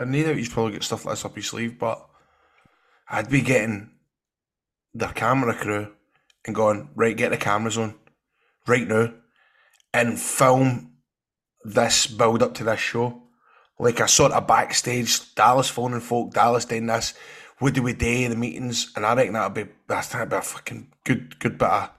I need out he's probably got stuff like this up his sleeve, but I'd be getting their camera crew and going, right, get the cameras on right now and film this build up to this show. Like a sort of backstage, Dallas phoning folk, Dallas doing this. What do we do in the meetings? And I reckon that'd be that's that'd be a fucking good good bit of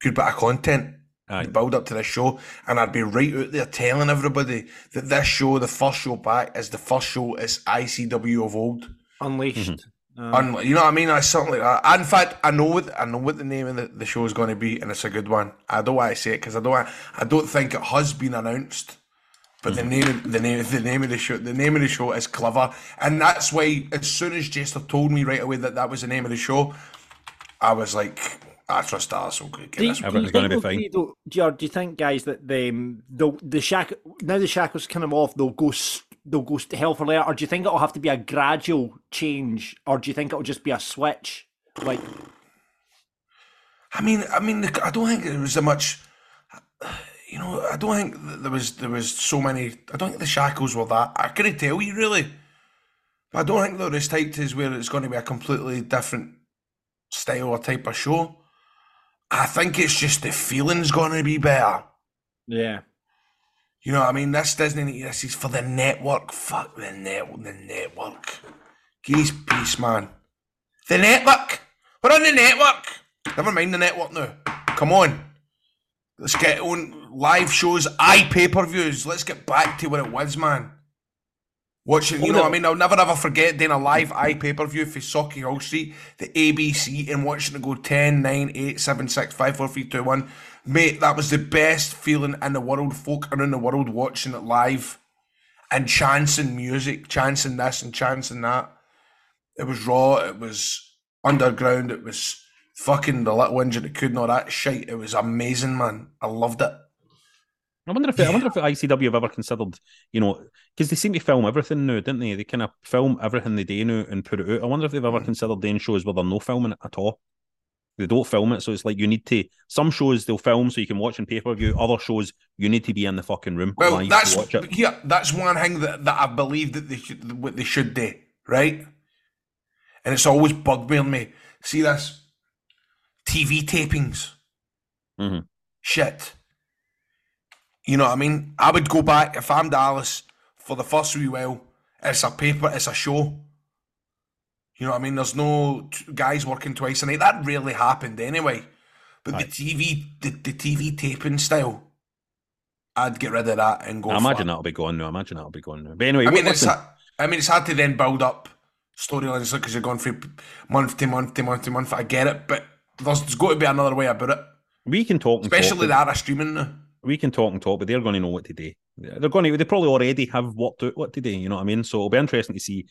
good bit of content Aye. the build up to this show, and I'd be right out there telling everybody that this show, the first show back, is the first show is ICW of old. Unleashed. Uh, Un- you know what I mean? I something like that. In fact, I know what I know what the name of the, the show is going to be, and it's a good one. I don't want to say it because I don't. Want, I don't think it has been announced. But the name, of, the name, the name of the show, the name of the show is clever, and that's why as soon as Jester told me right away that that was the name of the show, I was like, I trust Dallas. will get Do you, this do Everything's you gonna think be fine. do- do you, do you think, guys, that the um, they'll, the shack now the shackles kind of off, they'll go they'll go to hell for later, or do you think it'll have to be a gradual change, or do you think it'll just be a switch? Like, I mean, I mean, I don't think there was a much. You know, I don't think there was there was so many. I don't think the shackles were that. I couldn't tell you really. But I don't think though this type is where it's going to be a completely different style or type of show. I think it's just the feeling's going to be better. Yeah. You know what I mean? This Disney, this is for the network. Fuck the net, the network. Us peace, man. The network. We're on the network. Never mind the network now. Come on. Let's get on live shows, i pay per views. Let's get back to what it was, man. Watching, you know what I mean? I'll never ever forget doing a live i pay per view for Sauchiehall Street, the ABC, and watching it go 10, 9, 8, 7, 6, 5, 4, 3, 2, 1. Mate, that was the best feeling in the world. Folk around the world watching it live and chancing music, chancing this and chancing that. It was raw, it was underground, it was fucking the little engine that could not that shit. It was amazing, man. I loved it. I wonder if I wonder if ICW have ever considered, you know, because they seem to film everything now, didn't they? They kind of film everything they do now and put it out. I wonder if they've ever considered doing shows where they're no filming it at all. They don't film it, so it's like you need to. Some shows they'll film so you can watch on pay per view. Other shows you need to be in the fucking room. Well, that's to watch it. yeah, that's one thing that, that I believe that they should what they should do, right? And it's always bugbearing me. See this TV tapings, Mhm. shit. You know what I mean? I would go back if I'm Dallas for the first wee while. It's a paper, it's a show. You know what I mean? There's no t- guys working twice a night. That rarely happened anyway. But the TV, the, the TV taping style, I'd get rid of that and go. I imagine that'll be gone now. I imagine that'll be gone now. But anyway, I mean, listen, it's ha- I mean, it's hard to then build up storylines because you're going through month to month to month to month. I get it, but there's, there's got to be another way about it, we can talk, especially talk, the era streaming now. We can talk and talk, but they're going to know what to do. They're going to. They probably already have worked out what to do. You know what I mean? So it'll be interesting to see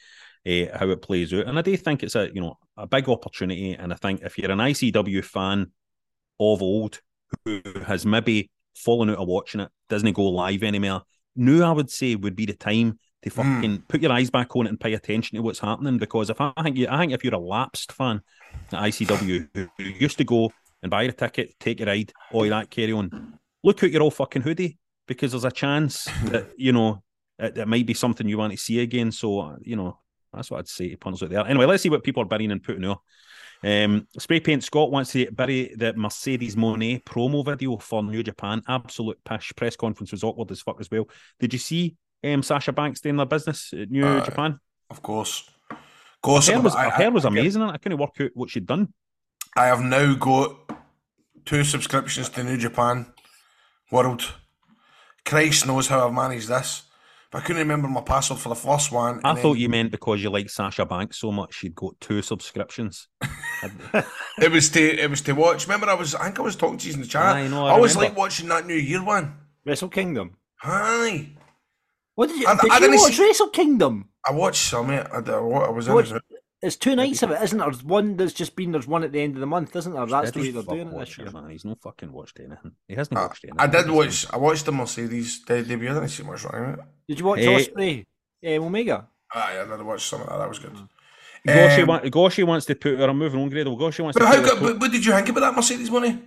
uh, how it plays out. And I do think it's a you know a big opportunity. And I think if you're an ICW fan of old who has maybe fallen out of watching it, doesn't go live anymore, now I would say would be the time to fucking put your eyes back on it and pay attention to what's happening. Because if I think you, I think if you're a lapsed fan at ICW who, who used to go and buy a ticket, take a ride, all that carry on, look out your old fucking hoodie because there's a chance that you know it, it might be something you want to see again. So uh, you know that's what I'd say to punters out there. Anyway, let's see what people are burying and putting out. Um, Spray Paint Scott wants to bury the Mercedes Moné promo video for New Japan. Absolute pish. Press conference was awkward as fuck as well. Did you see um, Sasha Banks doing their business at New Uh, Japan? Of course, of course. Her was, I, her hair was I, I amazing. I couldn't work out what she'd done. I have now got two subscriptions to New Japan World. Christ knows how I've managed this. But I couldn't remember my password for the first one. I and then- thought you meant because you like Sasha Banks so much, you'd got two subscriptions. It was to it was to watch. Remember, I was I think I was talking to you in the chat. Aye, know, I always remember. like watching that New Year one. Wrestle Kingdom. Aye, What did you? I- did I you didn't watch see- Wrestle Kingdom? I watched some. of it. I, I, I was in Watch- it. It's two nights of it, isn't there? There's one that's just been. There's one at the end of the month, isn't there? That's the way they're doing it this year. man. He's no fucking watched anything. He hasn't I, watched anything. I did watch. I watched the Mercedes de- debut. I didn't see much wrong with it. Did you watch Eh, Ospreay? Eh, Omega. Aye, I did watch some of that. That was good. Goshi, Um, wa- Goshi wants to put her. I'm moving on, Grado. Goshi wants But to how put good? her. But what did you think about that Mercedes Moné?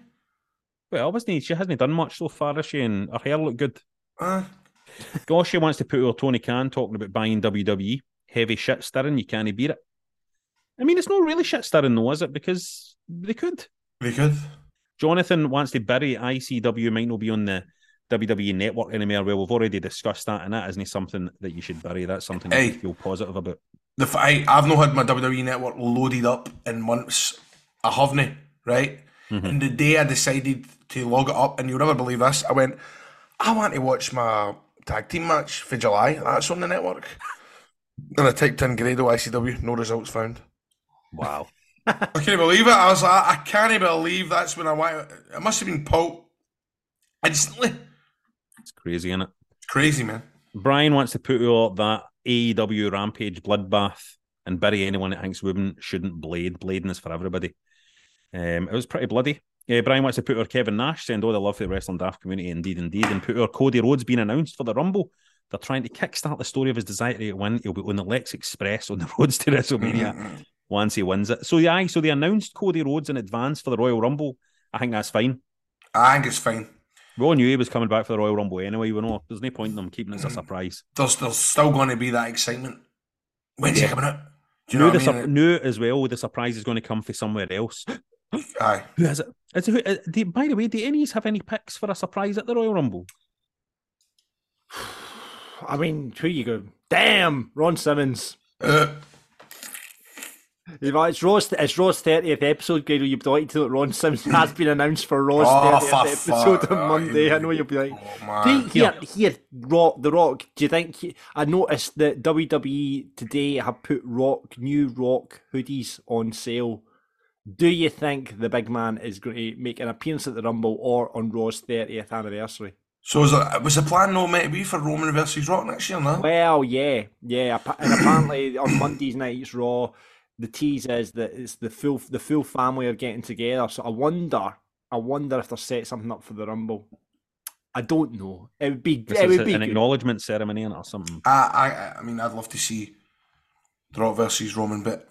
well, wasn't she hasn't done much so far, has she? And her hair looked good. Aye. Goshi wants to put her Tony Khan talking about buying WWE. Heavy shit stirring, you can't beat it. I mean, it's not really shit stirring though, is it? Because they could. They could. Jonathan wants to bury ICW might not be on the WWE network anymore. Well, we've already discussed that, and that isn't something that you should bury. That's something Hey. you feel positive about. The f- I, I've not had my WWE network loaded up in months. I haven't, right? Mm-hmm. And the day I decided to log it up, and you'll never believe this, I went, I want to watch my tag team match for July. That's on the network. And I typed in Grado ICW, no results found. Wow. I can't believe it. I was like, I can't believe that's when I went. It must have been pulled instantly. It's crazy, isn't it? Crazy, man. Brian wants to put out that AEW Rampage bloodbath and bury anyone that thinks women shouldn't blade. Blading is for everybody. Um, it was pretty bloody. Yeah, Brian wants to put our Kevin Nash, send all the love for the wrestling daft community, indeed, indeed, and put our Cody Rhodes being announced for the Rumble. They're trying to kickstart the story of his desire to win. He'll be on the Lex Express on the roads to WrestleMania once he wins it. So yeah, so they announced Cody Rhodes in advance for the Royal Rumble. I think that's fine. I think it's fine. We all knew he was coming back for the Royal Rumble anyway. We know there's no point in them keeping it as a surprise. There's, there's still going to be that excitement. When's he coming out? Do you knew, know the what I sur- mean? knew as well the surprise is going to come from somewhere else. Aye. Who has it? Is it who, uh, do, by the way, do any have any picks for a surprise at the Royal Rumble? I mean, who you go? Damn, Ron Simmons. Uh, You know, It's Raw's, it's Raw's 30th episode, Grado. You'd be like to know that Ron Simmons has been announced for Raw's Oh, 30th for episode fuck. on Monday. I know you'll be like, oh. Do you, here, here, Rock, The Rock. Do you think he, I noticed that WWE today have put Rock new Rock hoodies on sale? Do you think the big man is going to make an appearance at the Rumble or on Raw's 30th anniversary? So was, it, was the plan not meant to be for Roman versus Rock next year, no? Well, yeah, yeah, and apparently on Mondays nights Raw, the tease is that it's the full the full family are getting together. So I wonder, I wonder if they're set something up for the Rumble. I don't know. It would be, This it is would be an good. acknowledgement ceremony or something. I, I, I mean, I'd love to see The Rock versus Roman, but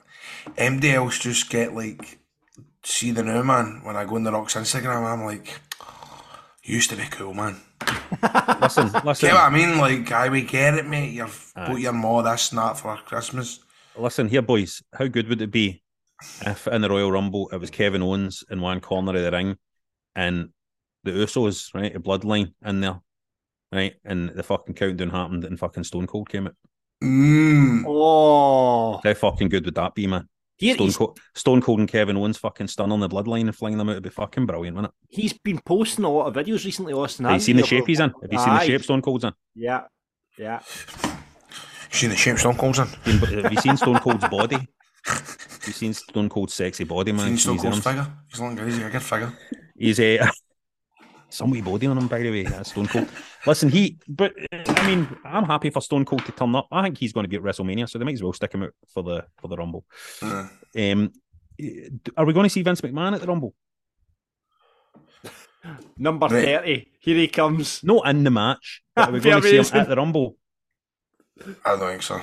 MDLs just get like, see the new man. When I go on The Rock's Instagram, I'm like, you used to be cool, man. Listen, listen, Get what I mean? Like, I we get it, mate. You've bought your ma this and that for Christmas. Listen here, boys. How good would it be if in the Royal Rumble it was Kevin Owens in one corner of the ring and the Usos, right, a bloodline in there, right, and the fucking countdown happened and fucking Stone Cold came out. Mmm. Oh, How fucking good would that be, man? here Stone Cold, Stone Cold and Kevin Owens fucking stunning the bloodline and flinging them out would be fucking brilliant, wouldn't it? he's been posting a lot of videos recently, Austin. Have you seen the he, shape he's in? Have you seen the Aye. shape Stone Cold's in? Yeah, yeah. You seen the shape Stone Cold's in? Have you seen Stone Cold's body? Have you seen Stone Cold's sexy body, man? Seen Stone Cold's figure? He's long, he's a good figure. he's a some wee body on him, by the way. That's Stone Cold. Listen, he, but uh, I mean, I'm happy for Stone Cold to turn up. I think he's going to be at WrestleMania, so they might as well stick him out for the for the Rumble. Uh, Um, are we going to see Vince McMahon at the Rumble? Number Right. thirty. Here he comes. Not in the match. But are we going to see him at the Rumble? I don't think so.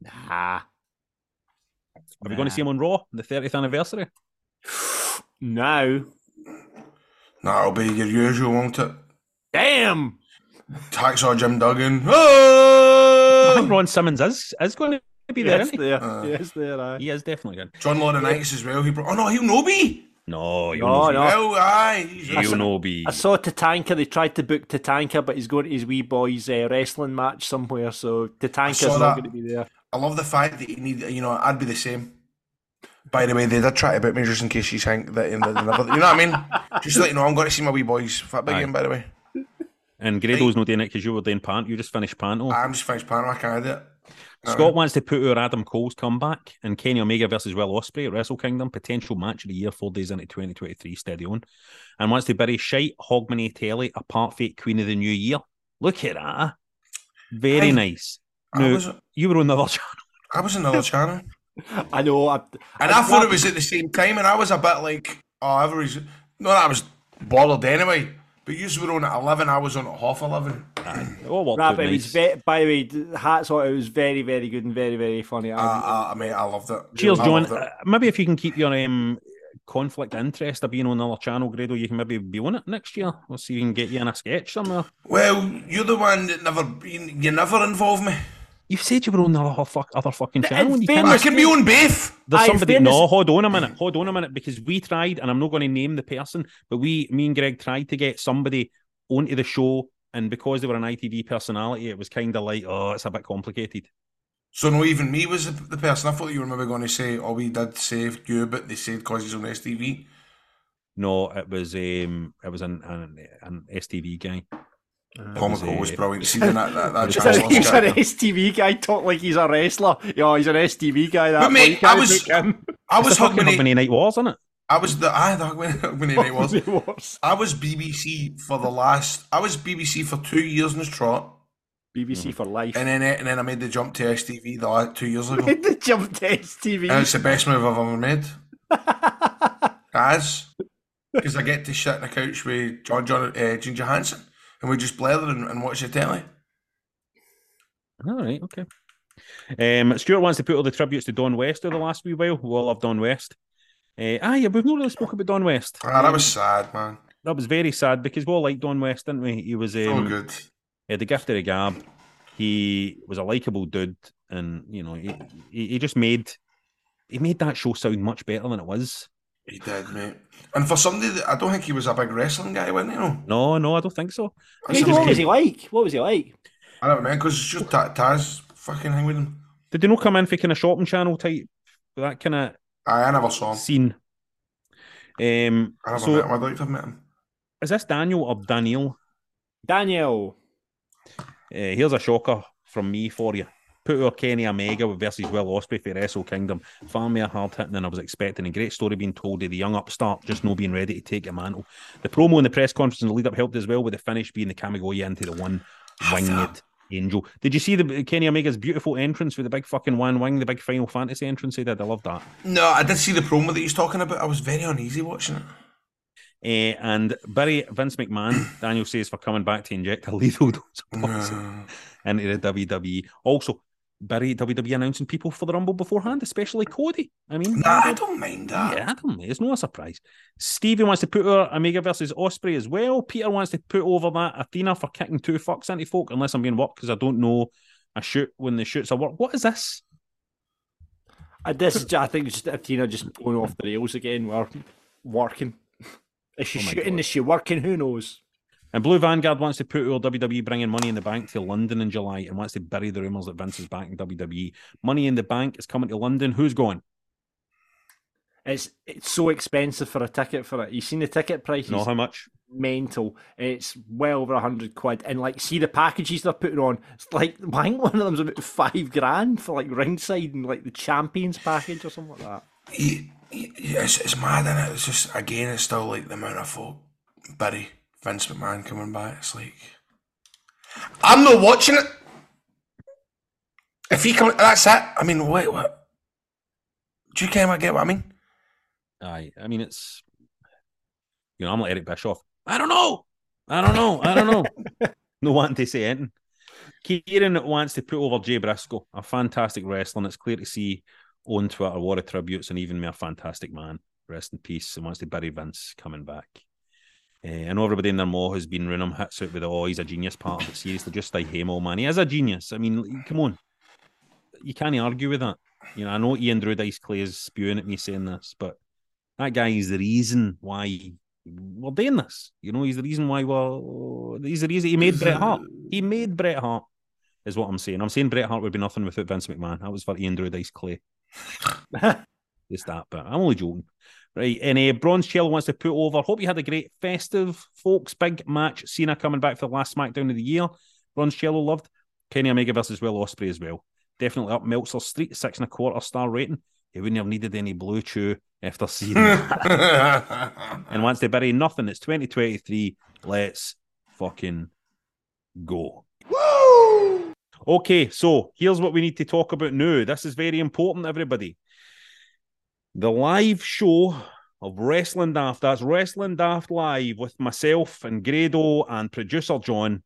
Nah. Are we going to see him on Raw, on the 30th anniversary? Now. Nah, it'll be your usual, won't it? Damn. Hacksaw Jim Duggan. I think Oh! Ron Simmons is is going to be there. Yes, isn't he? there. Uh, yes, there. Aye. He is definitely good. John Laurinaitis as well. He brought, oh no, he'll no be. No, you No, know, no. Well, aye. he's- you know, be. I saw Tatanka. They tried to book Tatanka, but he's going to his wee boy's uh, wrestling match somewhere. So Tatanka's saw not going to be there. I love the fact that you need, you know, I'd be the same. By the way, they did try to book me just in case you think that, you know, they never, you know what I mean? Just to let you know, I'm going to see my wee boys fit big Aye. game, by the way. And Grado's not doing it because you were doing pant. You just finished Panto. I'm just finished panel, I can't do it. Scott wants to put over Adam Cole's comeback and Kenny Omega versus Will Ospreay at Wrestle Kingdom, potential match of the year, four days into 2023, steady on. And wants to bury Shite Hogmanay Telly, a part fate Queen of the New Year. Look at that. Very Aye. nice. I Now, was, you were on the other channel. I was in another channel. I know. I, And I thought it was at the same time, and I was a bit like, oh, everybody's. No, I was bothered anyway. But you were on at 11, I was on at half 11. It all worked Right, but it was nice. ve- by the way, d- hats off. It was very, very good and very, very funny. I, I, I, I mean, I loved it. Cheers, I John. it. Uh, maybe if you can keep your um, conflict of interest of being on another channel, Grado, you can maybe be on it next year. We'll see if we can get you in a sketch somewhere. Well, you're the one that never, you, you never involve me. You said you were on the other, fuck, other fucking channel. you can't I can be on both. There's somebody. No, hold on a minute. Hold on a minute, because we tried, and I'm not going to name the person, but we, me and Greg, tried to get somebody onto the show, and because they were an ITV personality, it was kind of like, oh, it's a bit complicated. So, no, even me was the, the person. I thought you were maybe going to say, oh, we did save you, but they said because he's on STV. No, it was um, it was an an, an STV guy. Comical uh, was brilliant. See that, that, that, was he's, channel a, was he's an. STV guy. Talk like he's a wrestler. Yeah, he's an STV guy. That But, mate, boy, I was- I was the fucking Hogmanay. Hogmanay Night Wars, isn't it? I was the I the Hogmanay Hogmanay night was. It. I was BBC for the last. I was BBC for two years in the trot, BBC for life. and then and then I made the jump to STV the last two years ago. made the jump to STV. And it's the best move I've ever made. As because I get to sit on the couch with John John uh, Ginger Hansen, and we just blather and, and watch the telly. All right, okay. Um, Stuart wants to put all the tributes to Don West over the last wee while. We all love Don West. Uh, ah, yeah, we've not really spoken about Don West. Ah, that was sad, man. That was very sad because we all liked Don West, didn't we? He was So um, good. he had the gift of the gab. He was a likable dude, and you know, he, he, he just made he made that show sound much better than it was. He did, mate. And for somebody that I don't think he was a big wrestling guy, wasn't he? No, No, no, I don't think so. That's What was he like? What was he like? I don't know, man, because it's just Ta- Taz fucking hang with him. Did they not come in for kind of shopping channel type that kind of Aye, I never saw him. scene? Um, I never so met him. I'd like to have met him. is this Daniel or Daniel? Daniel. Uh, here's a shocker from me for you. Put our Kenny Omega versus Will Ospreay for Wrestle Kingdom. Far more hard hitting than I was expecting. A great story being told of the young upstart just no being ready to take a mantle. The promo and the press conference and the lead up helped as well, with the finish being the Kamigoya into the one winged angel. Did you see the Kenny Omega's beautiful entrance with the big fucking one wing, the big Final Fantasy entrance he did? I love that. No, I did see the promo that he's talking about. I was very uneasy watching it. Uh, and Barry Vince McMahon, Daniel says, for coming back to inject a lethal dose of poison into the WWE. Also, Barry WWE announcing people for the Rumble beforehand, especially Cody. I mean, Nah, I don't mind that. yeah, I don't. It's no surprise. Stevie wants to put over Omega versus Ospreay as well. Peter wants to put over that Athena for kicking two fucks into folk, unless I'm being worked because I don't know a shoot when the shoots are work. What is this? Uh, this is, ju- I think, it's just Athena just going off the rails again. We're working. Is she Oh shooting? God. Is she working? Who knows? And Blue Vanguard wants to put our WWE bringing Money in the Bank to London in July and wants to bury the rumours that Vince is back in WWE. Money in the Bank is coming to London. Who's going? It's it's so expensive for a ticket for it. You've seen the ticket prices? Know how much? mental. It's well over a hundred quid, and like, see the packages they're putting on. It's like I think one of them's about five grand for like ringside and like the champions package or something like that. He, he, it's, it's mad, is it? It's just, again, it's still like the amount of folk. Barry, Vince McMahon coming back. It's like. I'm not watching it. If he come, that's it. I mean, wait, what? Do you care? of get what I mean? Aye, I mean it's you know I'm like Eric Bischoff. I don't know. I don't know. I don't know. no wanting to say anything. Kieran wants to put over Jay Briscoe, a fantastic wrestler. And it's clear to see on Twitter what a tributes and even more fantastic man. Rest in peace. And wants to bury Vince coming back. Uh, I know everybody in their maw has been running him hits out with oh he's a genius part of it. Seriously, just like Hamo, man. He is a genius. I mean, come on. You can't argue with that. You know, I know Ian Drew Dice Clay is spewing at me saying this, but that guy is the reason why we're doing this. You know, he's the reason why we're. He's the reason he made Bret Hart. He made Bret Hart, is what I'm saying. I'm saying Bret Hart would be nothing without Vince McMahon. That was for Ian Drew Dice Clay. Just that, but I'm only joking. Right, and uh, Bronze Shell wants to put over. Hope you had a great festive, folks. Big match. Cena coming back for the last SmackDown of the year. Bronze Cello loved. Kenny Omega versus Will Ospreay as well. Definitely up Meltzer Street, six and a quarter star rating. He wouldn't have needed any blue chew after seeing that. and once they bury nothing, it's 2023. Let's fucking go. Woo! Okay, so here's what we need to talk about now. This is very important, everybody. The live show of Wrestling Daft. That's Wrestling Daft Live with myself and Grado and producer John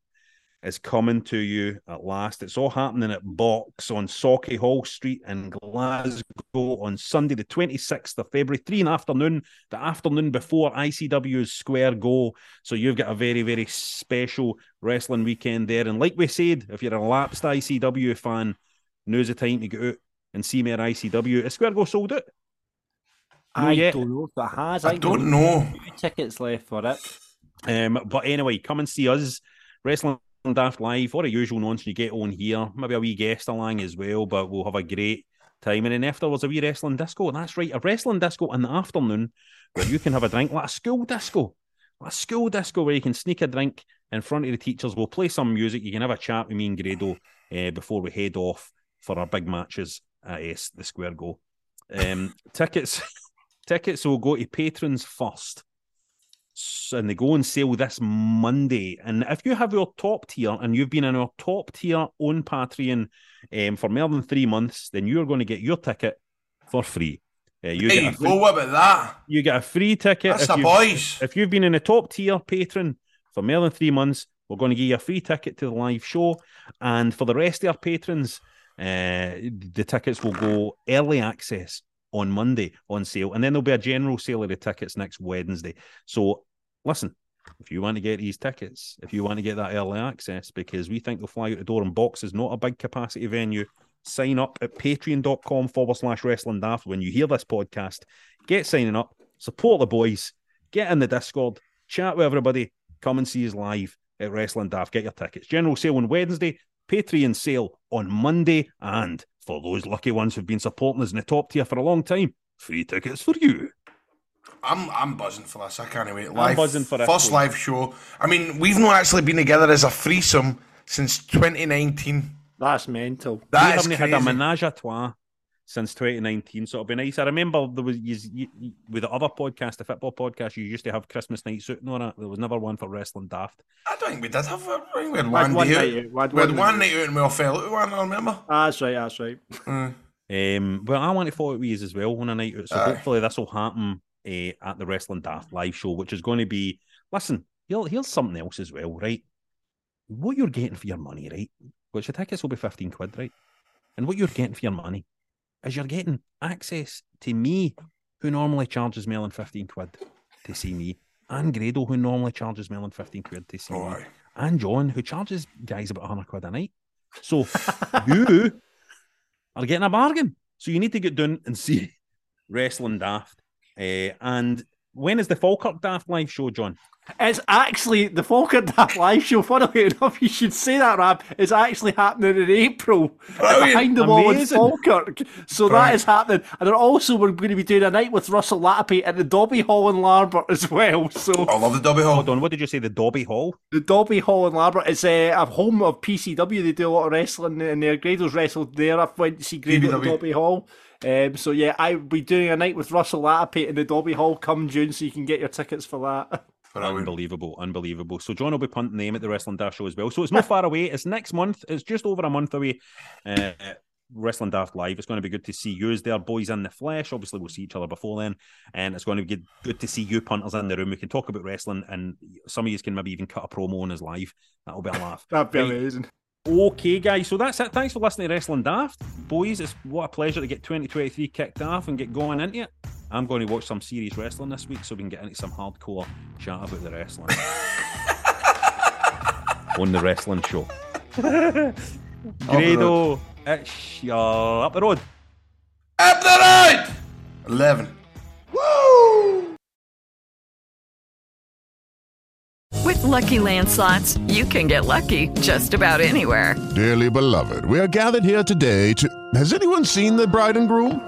is coming to you at last. It's all happening at Box on Sauchiehall Street in Glasgow on Sunday, the 26th of February, three in the afternoon, the afternoon before ICW's Square Go. So you've got a very, very special wrestling weekend there. And like we said, if you're a lapsed ICW fan, now's the time to get out and see me more ICW. Is Square Go sold out? I yet. don't know if it has. I don't know. Tickets left for it. Um, but anyway, come and see us. Wrestling Daft Live, all the usual nonsense you get on here. Maybe a wee guest along as well, but we'll have a great time. And then afterwards, a wee wrestling disco. That's right, a wrestling disco in the afternoon where you can have a drink like a school disco. Like a school disco where you can sneak a drink in front of the teachers. We'll play some music. You can have a chat with me and Grado uh, before we head off for our big matches at S, the Square Go. Um, tickets, tickets will go to patrons first and they go on sale this Monday. And if you have your top tier and you've been in our top tier on Patreon um, for more than three months, then you're going to get your ticket for free. Uh, you, Hey, get a free what about that? you get a free ticket. That's if the you've- boys. If you've been in a top tier patron for more than three months, we're going to give you a free ticket to the live show. And for the rest of our patrons, uh, the tickets will go early access on Monday on sale. And then there'll be a general sale of the tickets next Wednesday. So listen, if you want to get these tickets, if you want to get that early access, because we think they'll fly out the door in boxes, not a big capacity venue, sign up at patreon.com forward slash wrestling daft when you hear this podcast. Get signing up, support the boys, get in the Discord, chat with everybody, come and see us live at Wrestling Daft. Get your tickets. General sale on Wednesday, Patreon sale on Monday, and for those lucky ones who've been supporting us in the top tier for a long time, free tickets for you. I'm I'm buzzing for this. I can't wait. Live, buzzing for it first too. live show. I mean, we've not actually been together as a threesome since 2019. That's mental. we That is haven't crazy. had a menage a trois since 2019, so it'll be nice. I remember there was you, you, with the other podcast, the football podcast, you used to have Christmas night suit and all that. There was never one for wrestling daft. I don't think we did have. A, I think we had We one, had one night out. out. We had We had one one night night out and we all fell out. One, I remember. That's right. That's right. Um, well, I want to follow it with you as well on a night out, so Aye. hopefully this will happen uh, at the Wrestling Daft live show, which is going to be. Listen, here, here's something else as well, right? What you're getting for your money, right? Which the tickets will be fifteen quid, right? And what you're getting for your money is you're getting access to me, who normally charges than fifteen quid to see me, and Grado, who normally charges than fifteen quid to see Oh, me, aye. and John, who charges guys about hundred quid a night. So you are getting a bargain. So you need to get down and see Wrestling Daft. Uh, and when is the Falkirk Daft live show, John? It's actually the Falkirk Daft live show. Funnily enough, you should say that, Rab. It's actually happening in April Brilliant. behind the wall in Falkirk. So that Right. is happening. And then also, we're going to be doing a night with Russell Lappy at the Dobbie Hall in Larbert as well. So I love the Dobbie Hall. Hold on, what did you say? The Dobbie Hall? the Dobbie Hall in Larbert is uh, a home of PCW. They do a lot of wrestling in there. Grado's wrestled there. I went to see Grado at PBW. Dobbie Hall. Um, so yeah, I'll be doing a night with Russell Lappy in the Dobbie Hall come June, so you can get your tickets for that. Brilliant. Unbelievable, unbelievable. So John will be punting them at the Wrestling Daft show as well. So it's not far away. It's next month. It's just over a month away. Uh, Wrestling Daft Live. It's going to be good to see you as there, boys in the flesh. Obviously, we'll see each other before then, and it's going to be good, good to see you punters in the room. We can talk about wrestling, and some of you can maybe even cut a promo on his live. That'll be a laugh. That'd be Right. amazing. Okay, guys. So that's it. Thanks for listening to Wrestling Daft, boys. It's what a pleasure to get 2023 kicked off and get going into it. I'm going to watch some serious wrestling this week, so we can get into some hardcore chat about the wrestling on the wrestling show. Grado, it's your up the road. Up the road! 11. Woo! With Lucky Land slots, you can get lucky just about anywhere. Dearly beloved, we are gathered here today to. Has anyone seen the bride and groom?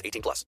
18 plus.